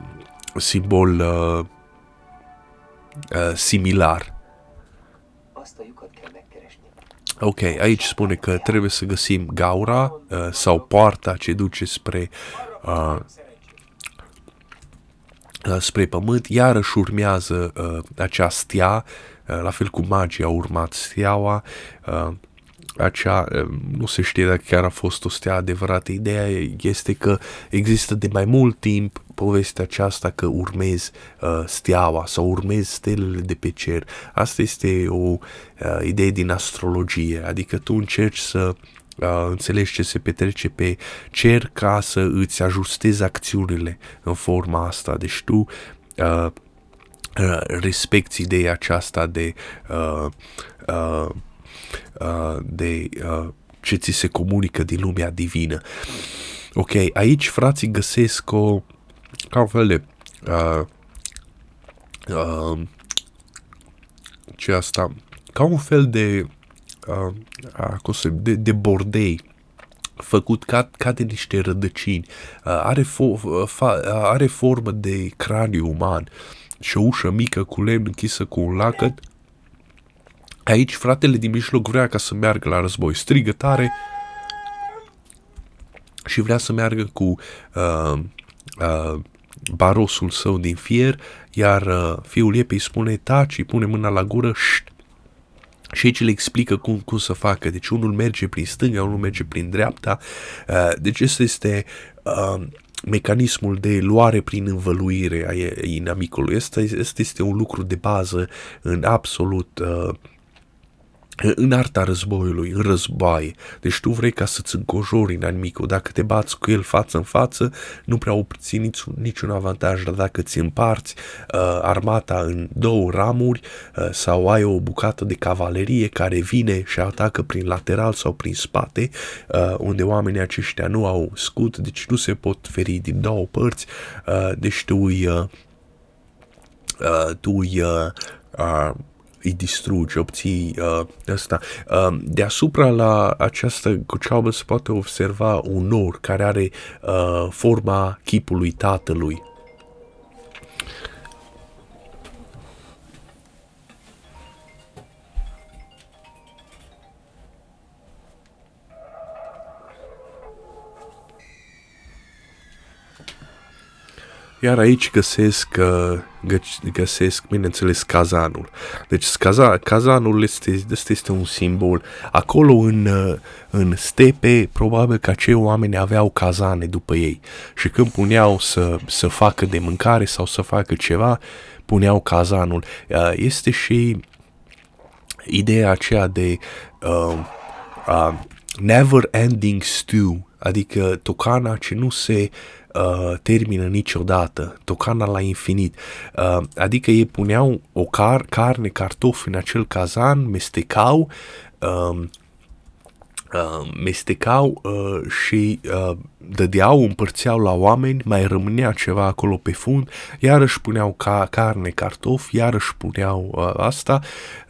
S1: simbol uh, uh, similar. Ok, aici spune că trebuie să găsim gaura uh, sau poarta ce duce spre uh, uh, spre pământ, iarăși urmează uh, acea stea, uh, la fel cum magii au urmat steaua, uh, acea, uh, nu se știe dacă chiar a fost o stea adevărată, ideea este că există de mai mult timp povestea aceasta că urmezi uh, steaua sau urmezi stelele de pe cer. Asta este o uh, idee din astrologie, adică tu încerci să uh, înțelegi ce se petrece pe cer ca să îți ajustezi acțiunile în forma asta. Deci tu uh, uh, respecti ideea aceasta de uh, uh, uh, de uh, ce ți se comunică din lumea divină. Ok, aici frații găsesc o ca un fel de uh, uh, ce asta ca un fel de uh, de, de bordei făcut ca, ca de niște rădăcini. Uh, are, fo- fa- are formă de craniu uman și o ușă mică cu lemn închisă cu un lacăt. Aici fratele din mijloc vrea ca să meargă la război. Strigă tare și vrea să meargă cu uh, uh, barosul său din fier, iar uh, fiul iepei spune taci, îi pune mâna la gură, șt, și aici le explică cum, cum să facă. Deci unul merge prin stânga, unul merge prin dreapta. Uh, deci asta este uh, mecanismul de luare prin învăluire a inamicului. Asta, asta este un lucru de bază în absolut uh, în arta războiului, în războaie. Deci tu vrei ca să-ți încojori inamicul. Dacă te bați cu el față în față, nu prea obții niciun, niciun avantaj, dar dacă ți împarți uh, armata în două ramuri uh, sau ai o bucată de cavalerie care vine și atacă prin lateral sau prin spate, uh, unde oamenii aceștia nu au scut, deci nu se pot feri din două părți, uh, deci tu îi, uh, uh, tu îi uh, uh, îi distrugi, obții uh, asta. Uh, deasupra la această cuceabă se poate observa un nor care are uh, forma chipului tatălui. Iar aici găsesc, uh, găsesc, bineînțeles, cazanul. Deci caza, cazanul este, este, este un simbol. Acolo în, uh, în stepe, probabil că acei oameni aveau cazane după ei. Și când puneau să, să facă de mâncare sau să facă ceva, puneau cazanul. Uh, este și ideea aceea de uh, uh, never ending stew, adică tocana ce nu se uh, termină niciodată, tocana la infinit. Uh, adică ei puneau o car- carne, cartofi în acel cazan, mestecau, uh, uh, mestecau uh, și uh, dădeau, împărțeau la oameni, mai rămânea ceva acolo pe fund, iarăși puneau ca carne, cartofi, iarăși puneau uh, asta,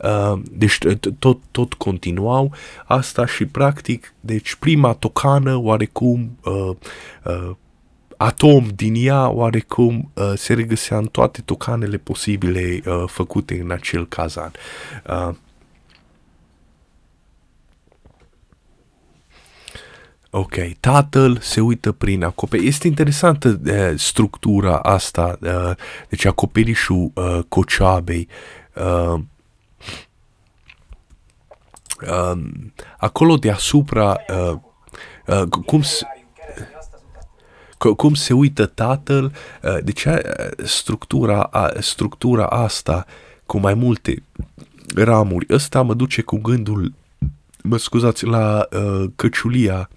S1: uh, deci tot, tot continuau. Asta și practic, deci prima tocană oarecum uh, uh, atom din ea oarecum uh, se regăsea în toate tocanele posibile uh, făcute în acel cazan. Uh, Ok, tatăl se uită prin acoperiș. Este interesantă uh, structura asta, uh, deci acoperișul uh, coceabei. Uh, uh, acolo deasupra, uh, uh, cum se, cum se uită tatăl, uh, deci uh, structura, structura asta cu mai multe ramuri, ăsta mă duce cu gândul, mă scuzați, la uh, căciulia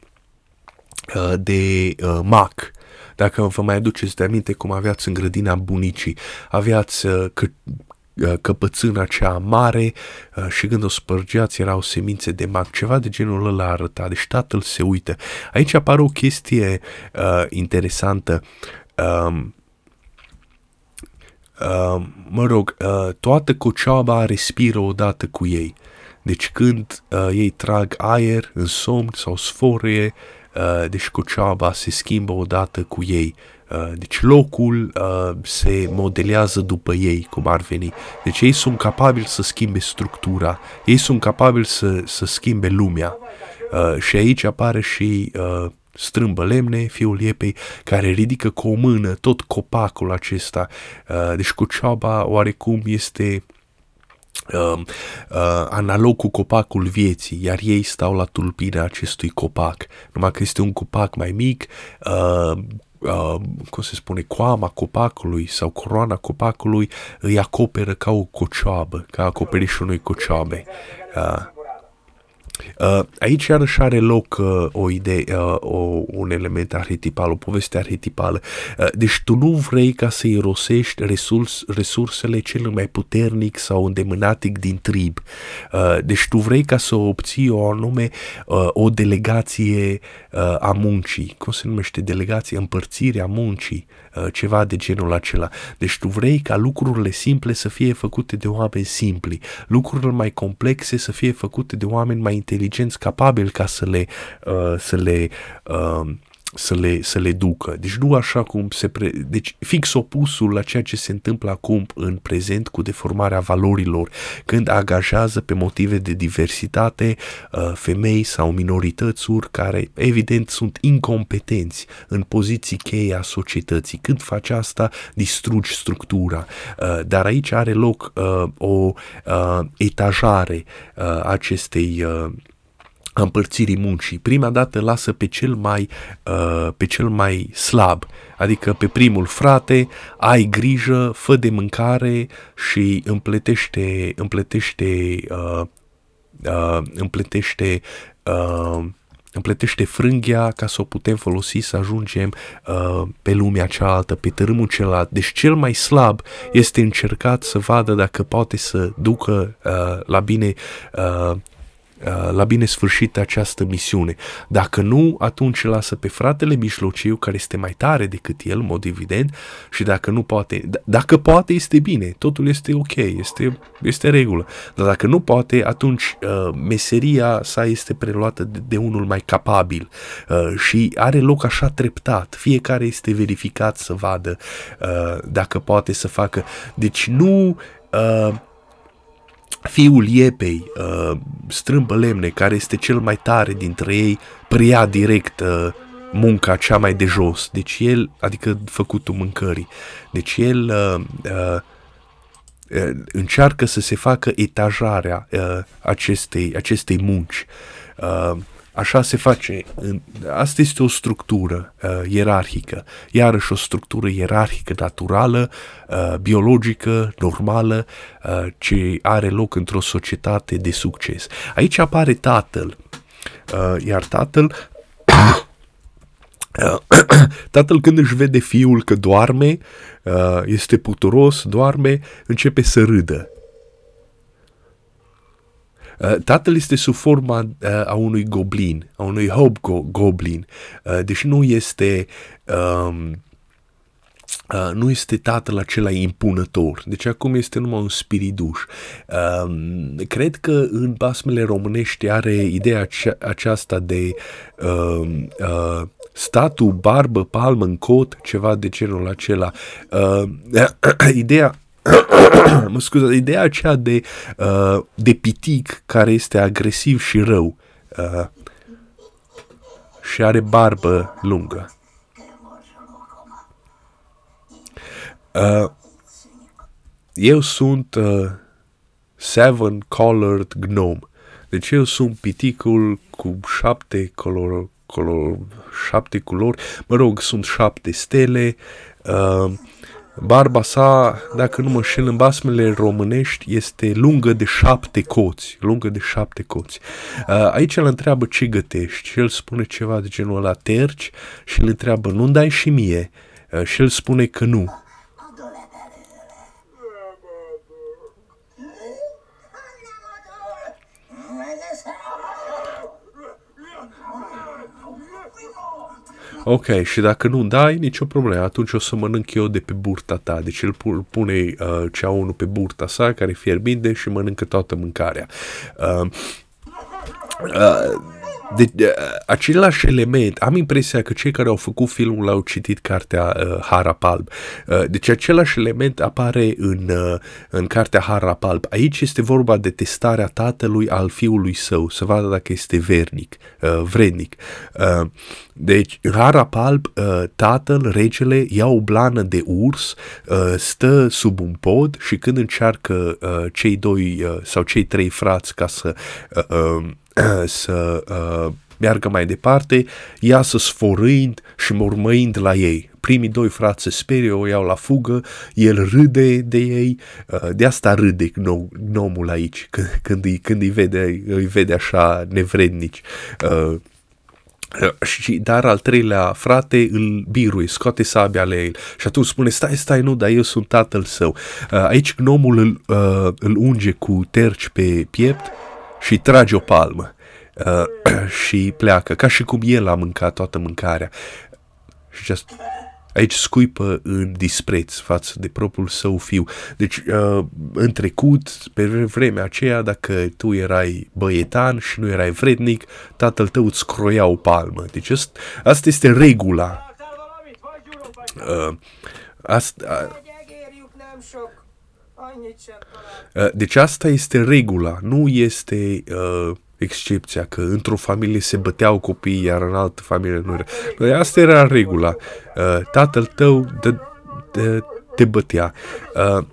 S1: Uh, de uh, mac. Dacă vă mai aduceți de aminte cum aveați în grădina bunicii, aveați uh, că, uh, căpățâna cea mare uh, și când o spărgeați erau semințe de mac, ceva de genul ăla arăta, deci tatăl se uită. Aici apare o chestie uh, interesantă. Um, uh, mă rog, uh, toată cocioaba respiră odată cu ei. Deci când uh, ei trag aer în somn sau sforie, uh, deci Coceaba se schimbă odată cu ei. Uh, deci locul uh, se modelează după ei, cum ar veni. Deci ei sunt capabili să schimbe structura, ei sunt capabili să, să schimbe lumea. Uh, și aici apare și uh, strâmbă lemne, fiul iepei, care ridică cu o mână tot copacul acesta. Uh, deci Coceaba oarecum este uh, uh, analog cu copacul vieții, iar ei stau la tulpina acestui copac. Numai că este un copac mai mic, uh, uh, cum se spune, coama copacului sau coroana copacului îi acoperă ca o cocioabă, ca acoperișul unui cocioabe. Uh, Uh, aici iarăși are loc uh, o idee, uh, o, un element arhetipal, o poveste arhetipală. Uh, deci tu nu vrei ca să irosești resurs, resursele cel mai puternic sau îndemânatic din trib. Uh, deci tu vrei ca să obții o anume uh, o delegație uh, a muncii. Cum se numește delegație? Împărțirea muncii. Uh, ceva de genul acela. Deci tu vrei ca lucrurile simple să fie făcute de oameni simpli, lucrurile mai complexe să fie făcute de oameni mai inteligenți, capabili ca să le, uh, să le uh, să le, să le ducă. Deci nu așa cum se... Pre... Deci fix opusul la ceea ce se întâmplă acum în prezent cu deformarea valorilor, când angajează pe motive de diversitate uh, femei sau minorități care evident sunt incompetenți în poziții cheie a societății. Când faci asta, distrugi structura. Uh, dar aici are loc uh, o etajare acestei a împărțirii muncii. Prima dată lasă pe cel mai, uh, pe cel mai slab, adică pe primul frate, ai grijă, fă de mâncare și împletește, împletește, uh, uh, împletește uh, împletește frânghia ca să o putem folosi să ajungem uh, pe lumea cealaltă, pe tărâmul celălalt. Deci cel mai slab este încercat să vadă dacă poate să ducă uh, la bine uh, Uh, la bine sfârșit această misiune. Dacă nu, atunci lasă pe fratele mijlociu, care este mai tare decât el, în mod evident, și dacă nu poate, d- dacă poate, este bine, totul este ok, este, este regulă. Dar dacă nu poate, atunci uh, meseria sa este preluată de, de unul mai capabil uh, și are loc așa treptat. Fiecare este verificat să vadă uh, dacă poate să facă. Deci nu... Uh, fiul Iepei, uh, strâmbă lemne, care este cel mai tare dintre ei, preia direct uh, munca cea mai de jos. Deci el, adică făcutul mâncării. Deci el uh, uh, uh, încearcă să se facă etajarea uh, acestei, acestei munci. Uh, Așa se face. Asta este o structură uh, ierarhică. Iarăși o structură ierarhică naturală, uh, biologică, normală, uh, ce are loc într-o societate de succes. Aici apare tatăl. Uh, iar tatăl uh, Tatăl când își vede fiul că doarme, uh, este puturos, doarme, începe să râdă. Uh, tatăl este sub forma uh, a unui goblin, a unui hobgoblin, uh, deși nu este um, Uh, nu este tatăl acela impunător, deci acum este numai un spiriduș. Uh, cred că în basmele românești are ideea acea, aceasta de uh, uh, statul, barbă, palmă în cot, ceva de genul acela. Uh, ideea mă scuze, ideea aceea de, uh, de pitic care este agresiv și rău uh, și are barbă lungă. Uh, eu sunt uh, Seven Colored Gnome. Deci eu sunt piticul cu șapte color, color, șapte culori, mă rog, sunt șapte stele, uh, barba sa, dacă nu mă șel în basmele românești, este lungă de șapte coți, lungă de șapte coți. Uh, aici îl întreabă ce gătești și el spune ceva de genul ăla terci și îl întreabă nu dai și mie uh, și el spune că nu. Ok, și dacă nu dai, nicio problemă, atunci o să mănânc eu de pe burta ta. Deci el pune uh, ceaunul pe burta sa, care fierbinde și mănâncă toată mâncarea. Uh, uh, de, de, același element, am impresia că cei care au făcut filmul au citit cartea uh, Harap Alb. Uh, deci același element apare în, uh, în cartea Harap Alb. Aici este vorba de testarea tatălui al fiului său, să vadă dacă este vernic, uh, vrednic. Uh, deci, în Harap Alb, uh, tatăl, regele, ia o blană de urs, uh, stă sub un pod și când încearcă uh, cei doi uh, sau cei trei frați ca să uh, uh, să uh, meargă mai departe, iasă sforâind și mormăind la ei. Primii doi frați se sperie, o iau la fugă, el râde de ei, uh, de asta râde gnomul aici, când, când, îi, când îi, vede, îi vede așa nevrednici. Uh, și, dar al treilea frate îl birui, scoate sabia ale el și atunci spune, stai, stai, nu, dar eu sunt tatăl său. Uh, aici gnomul îl, uh, îl unge cu terci pe piept și trage o palmă uh, și pleacă, ca și cum el a mâncat toată mâncarea. Și just, aici scuipă în dispreț față de propriul său fiu. Deci, uh, în trecut, pe vremea aceea, dacă tu erai băietan și nu erai vrednic, tatăl tău îți croia o palmă. Deci, asta, asta este regula. Uh, asta, uh, Uh, deci asta este regula, nu este uh, excepția, că într-o familie se băteau copiii, iar în altă familie nu era. Păi asta era regula. Uh, tatăl tău de, de, te bătea. Uh,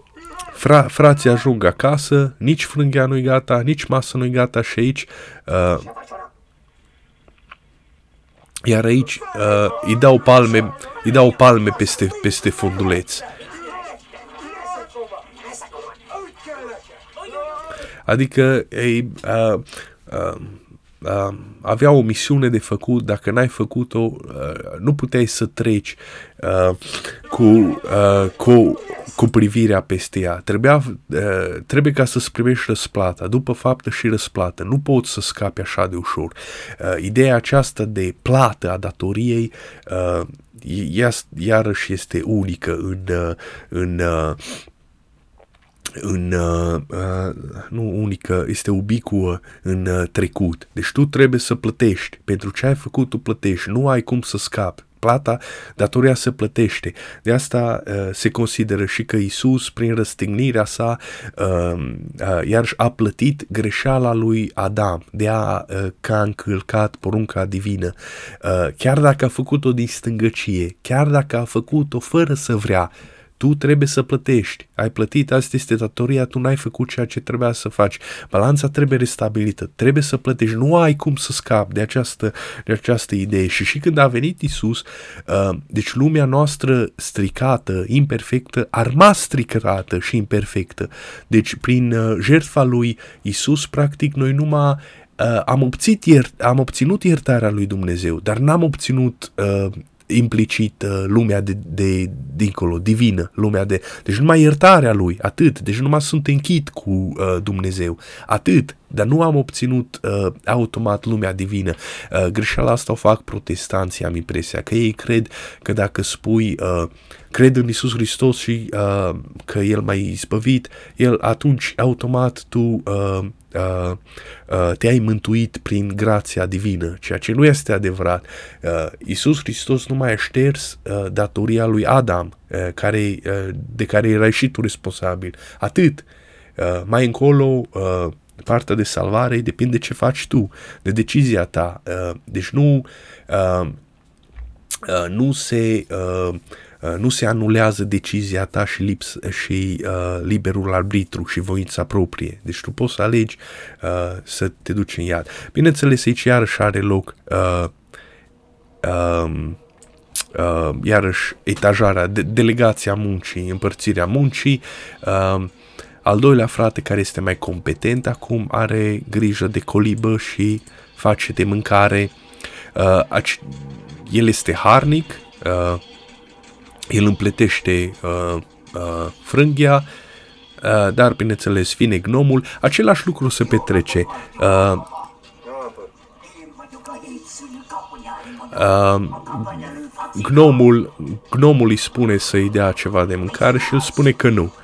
S1: fra, frații ajung acasă, nici frânghea nu-i gata, nici masă nu-i gata și aici uh, iar aici uh, îi dau palme, îi dau palme peste, peste funduleț. Uh, Adică ei, uh, uh, uh, avea o misiune de făcut, dacă n-ai făcut-o, uh, nu puteai să treci uh, cu, uh, cu, cu privirea peste ea. Trebuia, uh, trebuie ca să-ți primești răsplata, după faptă și răsplată. Nu poți să scapi așa de ușor. Uh, ideea aceasta de plată a datoriei uh, iarăși este unică în, uh, în uh, în, uh, uh, nu unică, este ubicuă în uh, trecut. Deci tu trebuie să plătești. Pentru ce ai făcut, tu plătești. Nu ai cum să scapi. Plata, datoria se plătește. De asta uh, se consideră și că Isus, prin răstignirea sa, uh, uh, iarăși a plătit greșeala lui Adam, de a uh, că a încălcat porunca divină. Uh, chiar dacă a făcut-o din stângăcie, chiar dacă a făcut-o fără să vrea, tu trebuie să plătești. Ai plătit, asta este datoria, tu n-ai făcut ceea ce trebuia să faci. Balanța trebuie restabilită, trebuie să plătești. Nu ai cum să scapi de această, de această idee. Și și când a venit Isus, uh, deci lumea noastră stricată, imperfectă, a rămas stricată și imperfectă. Deci prin uh, jertfa lui Isus, practic, noi numai uh, am, obținut iert, am obținut iertarea lui Dumnezeu, dar n-am obținut uh, implicit uh, lumea de, de, dincolo, divină, lumea de... Deci numai iertarea lui, atât. Deci numai sunt închid cu uh, Dumnezeu, atât. Dar nu am obținut uh, automat lumea divină. Uh, greșeala asta o fac protestanții, am impresia, că ei cred că dacă spui uh, cred în Isus Hristos și uh, că El m-a izbăvit, El atunci automat tu uh, uh, uh, te-ai mântuit prin grația divină, ceea ce nu este adevărat. Uh, Isus Hristos nu mai a șters uh, datoria lui Adam, uh, care, uh, de care erai și tu responsabil. Atât. Uh, mai încolo, uh, partea de salvare depinde ce faci tu, de decizia ta. Uh, deci nu, uh, uh, nu se... Uh, Uh, nu se anulează decizia ta și, lips, și uh, liberul arbitru și voința proprie. Deci tu poți să alegi uh, să te duci în iad. Bineînțeles, aici iarăși are loc uh, uh, uh, iarăși etajarea, de, delegația muncii, împărțirea muncii. Uh, al doilea frate care este mai competent acum are grijă de colibă și face de mâncare. Uh, el este harnic, uh, el împletește uh, uh, frânghia, uh, dar bineînțeles vine gnomul, același lucru se petrece. Uh, uh, gnomul, gnomul îi spune să-i dea ceva de mâncare și el spune că nu. Uh,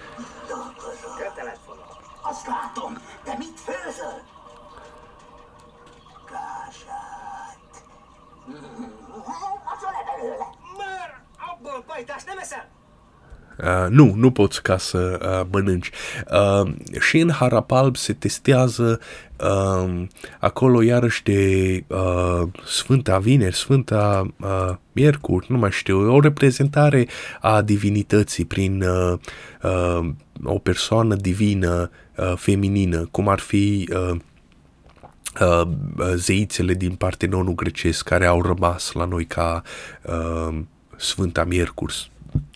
S1: nu, nu poți ca să uh, mănânci. Uh, și în Harapalb se testează uh, acolo iarăși de uh, Sfânta Vineri, Sfânta uh, Miercuri, nu mai știu, o reprezentare a divinității prin uh, uh, o persoană divină uh, feminină, cum ar fi uh, uh, zeițele din Partenonul grecesc care au rămas la noi ca uh, Sfânta Miercuri,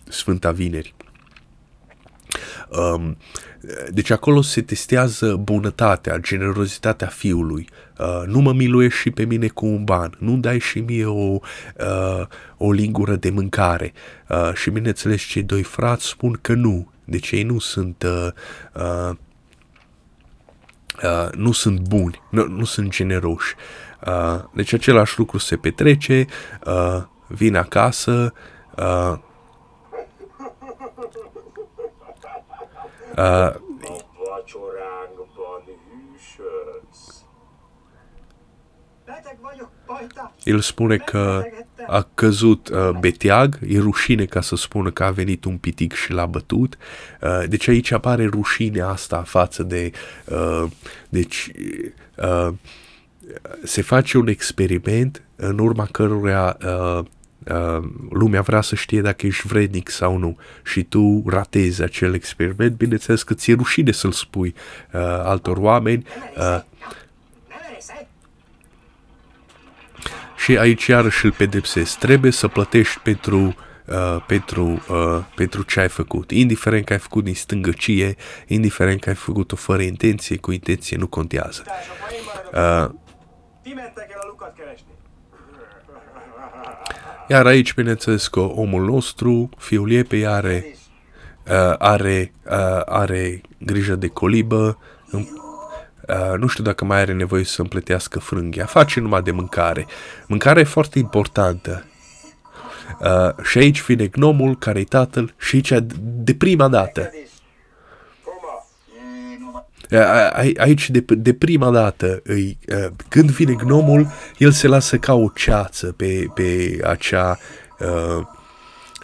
S1: Sfânta Vineri. Um, deci acolo se testează bunătatea, generozitatea fiului. Uh, nu mă miluiești și pe mine cu un ban, nu dai și mie o, uh, o lingură de mâncare. Uh, și bineînțeles cei doi frați spun că nu, deci ei nu sunt uh, uh, uh, nu sunt buni, nu, nu sunt generoși. Uh, deci același lucru se petrece, uh, vin acasă, uh, Uh, el spune că a căzut uh, beteag, e rușine ca să spună că a venit un pitic și l-a bătut. Uh, deci aici apare rușinea asta față de... Uh, deci uh, se face un experiment în urma căruia uh, Uh, lumea vrea să știe dacă ești vrednic sau nu și tu ratezi acel experiment, bineînțeles că ți-e rușine să-l spui uh, altor oameni. Uh, și aici iarăși îl pedepsesc. Trebuie să plătești pentru Uh, pentru, uh, pentru ce ai făcut. Indiferent că ai făcut din stângăcie, indiferent că ai făcut-o fără intenție, cu intenție, nu contează. Uh, Iar aici, bineînțeles că omul nostru, fiul Iepei, are, uh, are, uh, are grijă de colibă, uh, nu știu dacă mai are nevoie să împletească frânghia, face numai de mâncare. Mâncarea e foarte importantă. Uh, și aici vine gnomul care e tatăl și aici de prima dată Aici, de, de prima dată, îi, când vine gnomul, el se lasă ca o ceață pe, pe acea... Uh,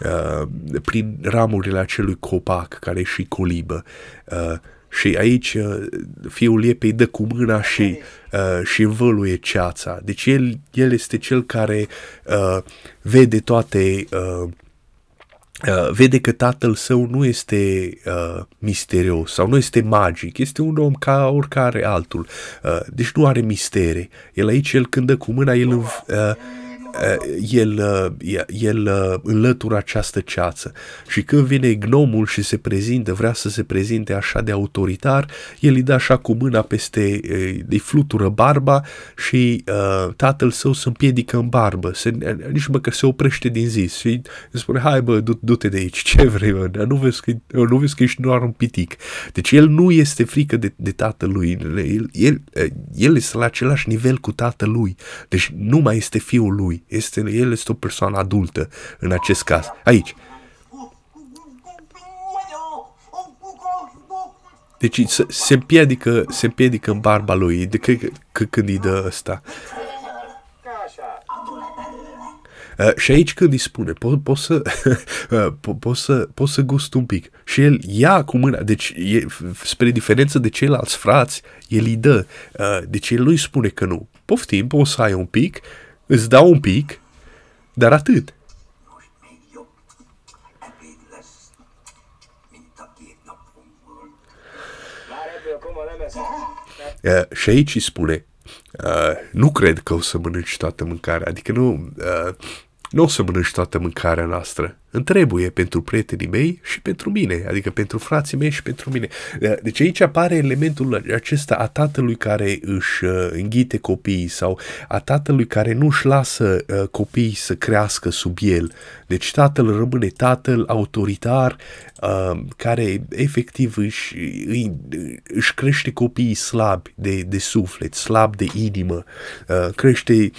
S1: uh, prin ramurile acelui copac care e și colibă. Uh, și aici uh, fiul iepei dă cu mâna și, uh, și învăluie ceața. Deci el, el este cel care uh, vede toate uh, Uh, vede că tatăl său nu este uh, misterios sau nu este magic, este un om ca oricare altul, uh, deci nu are mistere. El aici, el când dă cu mâna, el, uh, el, el înlătură această ceață. Și când vine gnomul și se prezintă, vrea să se prezinte așa de autoritar, el îi dă așa cu mâna peste, îi flutură barba și uh, tatăl său se împiedică în barbă, se, nici măcar se oprește din zis și îi spune, hai bă, du- du-te de aici, ce vrei, mă? nu vezi că, nu vezi că ești doar un pitic. Deci el nu este frică de, de tatălui, el, el, el este la același nivel cu tatălui, deci nu mai este fiul lui, este, el este o persoană adultă în acest caz. Aici. Deci se, se împiedică, se împiedică în barba lui, de că, că când îi dă ăsta. Uh, și aici când îi spune, poți po să, uh, po, po să, po să gust un pic. Și el ia cu mâna, deci e, spre diferență de ceilalți frați, el îi dă. Uh, deci el nu îi spune că nu. Poftim, poți să ai un pic, îți dau un pic, dar atât. Uh, și aici îi spune, uh, nu cred că o să mănânci toată mâncarea, adică nu, uh, nu o să mănânci toată mâncarea noastră. Îmi trebuie pentru prietenii mei și pentru mine, adică pentru frații mei și pentru mine. Deci aici apare elementul acesta a tatălui care își uh, înghite copiii sau a tatălui care nu își lasă uh, copiii să crească sub el. Deci tatăl rămâne tatăl autoritar uh, care efectiv își, își crește copiii slabi de, de suflet, slab de inimă, crește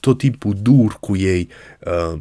S1: tot timpul dur cu ei, Uh,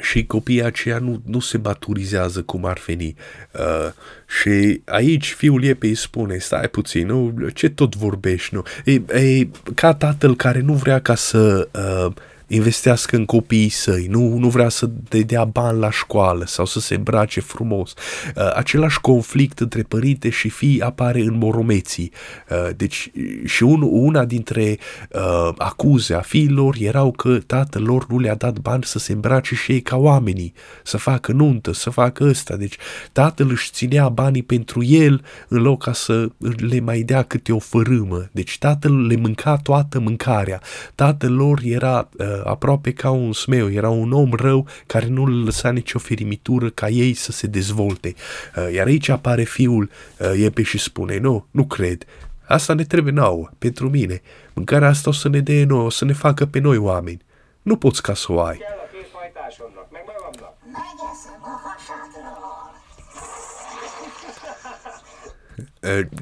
S1: și copiii aceia nu, nu se maturizează cum ar veni. Uh, și aici fiul Iepei spune, stai puțin, nu, ce tot vorbești, nu? E, e ca tatăl care nu vrea ca să uh, investească în copiii săi, nu, nu vrea să dea bani la școală sau să se îmbrace frumos. Uh, același conflict între părinte și fii apare în moromeții. Uh, deci și un, una dintre uh, acuze a fiilor erau că tatăl lor nu le-a dat bani să se îmbrace și ei ca oamenii, să facă nuntă, să facă ăsta. Deci tatăl își ținea banii pentru el în loc ca să le mai dea câte o fărâmă. Deci tatăl le mânca toată mâncarea. Tatăl lor era uh, aproape ca un smeu, era un om rău care nu lăsa nicio firimitură ca ei să se dezvolte. Uh, iar aici apare fiul uh, Iepe și spune, nu, nu cred, asta ne trebuie nouă, pentru mine. Mâncarea asta o să ne dea noi, o să ne facă pe noi oameni. Nu poți ca să o ai.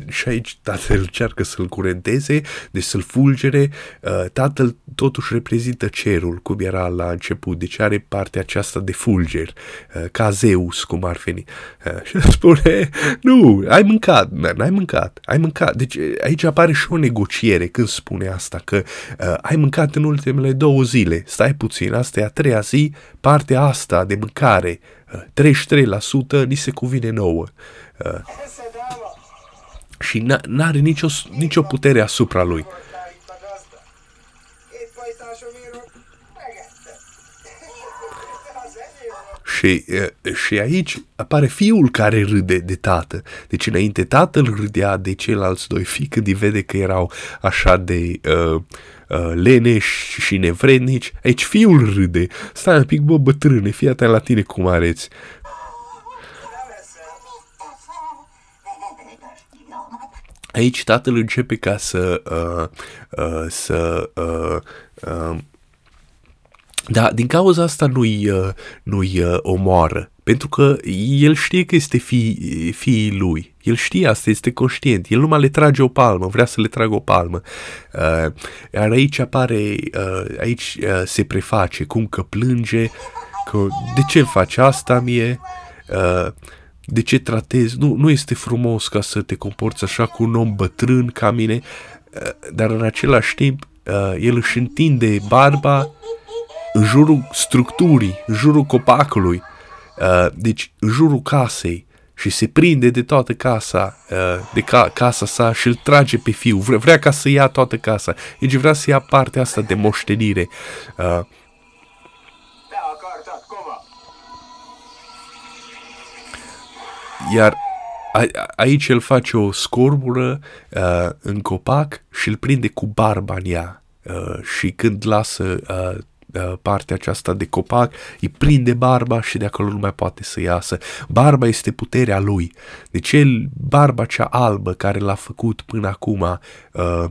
S1: Și aici tatăl încearcă să-l curenteze, deci să-l fulgere. Tatăl totuși reprezintă cerul, cum era la început, deci are partea aceasta de fulger, ca Zeus, cum ar veni. Și spune, nu, ai mâncat, n-ai mâncat, ai mâncat. Deci aici apare și o negociere când spune asta, că ai mâncat în ultimele două zile, stai puțin, asta e a treia zi, partea asta de mâncare, 33% ni se cuvine nouă. Uh, și n-are nicio, nicio putere asupra lui. Și, și aici apare fiul care râde de tată. Deci înainte tatăl râdea de ceilalți doi fii când îi vede că erau așa de uh, uh, leneși și nevrednici. Aici fiul râde. Stai un pic, bă, bătrâne, fii atent la tine cum areți. Aici tatăl începe ca să, uh, uh, să uh, uh, da, din cauza asta nu-i, uh, nu-i uh, omoară, pentru că el știe că este fi, fiii lui. El știe asta, este conștient. El numai le trage o palmă, vrea să le tragă o palmă. Uh, iar aici apare, uh, aici uh, se preface, cum că plânge, că de ce faci asta mie? Uh, de ce tratezi, nu, nu este frumos ca să te comporți așa cu un om bătrân ca mine, uh, dar în același timp uh, el își întinde barba în jurul structurii, în jurul copacului, uh, deci în jurul casei și se prinde de toată casa, de ca, casa sa și îl trage pe fiu, vrea, vrea ca să ia toată casa, deci vrea să ia partea asta de moștenire. Iar a, aici el face o scorbură uh, în copac și îl prinde cu barba în ea. uh, și când lasă uh, uh, partea aceasta de copac, îi prinde barba și de acolo nu mai poate să iasă. Barba este puterea lui. Deci el, barba cea albă care l-a făcut până acum, uh,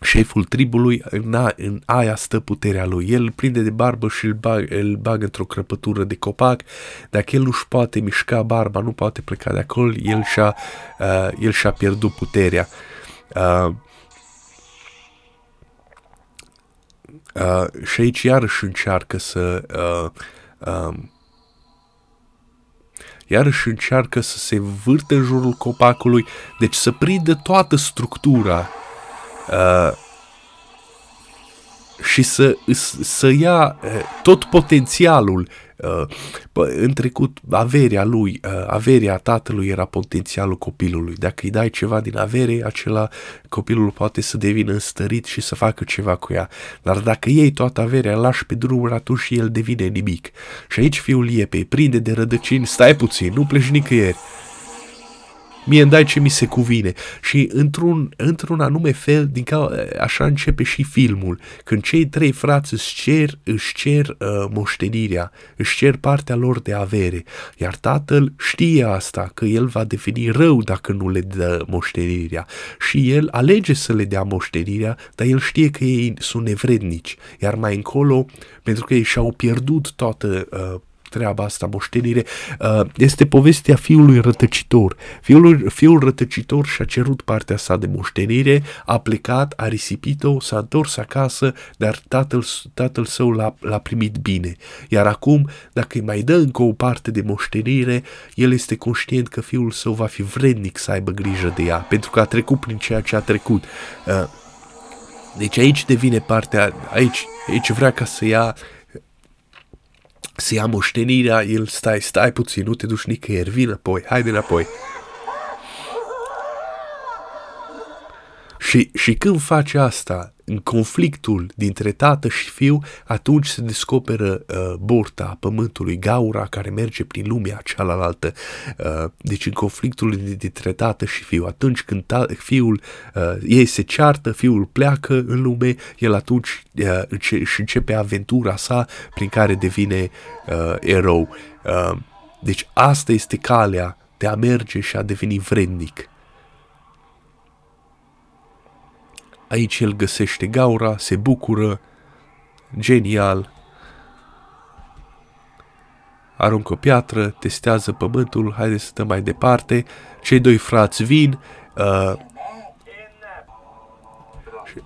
S1: șeful tribului, în, a, în aia stă puterea lui. El îl prinde de barbă și îl bag, îl bag într-o crăpătură de copac. Dacă el nu-și poate mișca barba, nu poate pleca de acolo, el și-a, uh, el și-a pierdut puterea. Uh, uh, și aici iarăși încearcă să... Uh, uh, iarăși încearcă să se vârte în jurul copacului, deci să prindă toată structura Uh, și să, să ia uh, tot potențialul. Uh, în trecut, averea lui, uh, averea tatălui era potențialul copilului. Dacă îi dai ceva din avere, acela copilul poate să devină înstărit și să facă ceva cu ea. Dar dacă iei toată averea, lași pe drumul, atunci el devine nimic. Și aici fiul iepei prinde de rădăcini, stai puțin, nu pleci nicăieri mie îmi dai ce mi se cuvine. Și într-un, într-un anume fel, din ca, așa începe și filmul, când cei trei frați își cer, își cer uh, moștenirea, își cer partea lor de avere, iar tatăl știe asta, că el va deveni rău dacă nu le dă moștenirea. Și el alege să le dea moștenirea, dar el știe că ei sunt nevrednici, iar mai încolo, pentru că ei și-au pierdut toată uh, treaba asta, moștenire, uh, este povestea fiului rătăcitor. Fiul, fiul rătăcitor și-a cerut partea sa de moștenire, a plecat, a risipit-o, s-a întors acasă, dar tatăl, tatăl său l-a, l-a primit bine. Iar acum, dacă îi mai dă încă o parte de moștenire, el este conștient că fiul său va fi vrednic să aibă grijă de ea, pentru că a trecut prin ceea ce a trecut. Uh, deci aici devine partea, aici, aici vrea ca să ia să ia moștenirea, el stai, stai puțin, nu te duci nicăieri, vin apoi, haide înapoi. Și, și când face asta, în conflictul dintre tată și fiu, atunci se descoperă uh, burta pământului, gaura care merge prin lumea cealaltă. Uh, deci în conflictul dintre tată și fiu, atunci când ta, fiul, uh, ei se ceartă, fiul pleacă în lume, el atunci uh, înce- și începe aventura sa prin care devine uh, erou. Uh, deci asta este calea de a merge și a deveni vrednic. Aici el găsește gaura, se bucură, genial. Aruncă o piatră, testează pământul, haide să stăm mai departe. Cei doi frați vin, uh, și,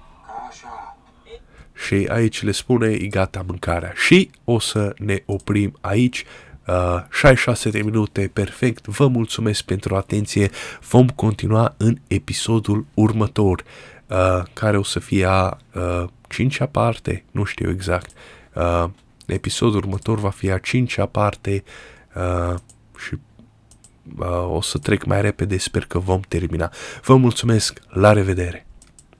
S1: și aici le spune, e gata mâncarea. Și o să ne oprim aici. Uh, 66 de minute, perfect. Vă mulțumesc pentru atenție. Vom continua în episodul următor uh, care o să fie a uh, cincea parte, nu știu exact. Uh, episodul următor va fi a cincea parte uh, și uh, o să trec mai repede, sper că vom termina. Vă mulțumesc, la revedere!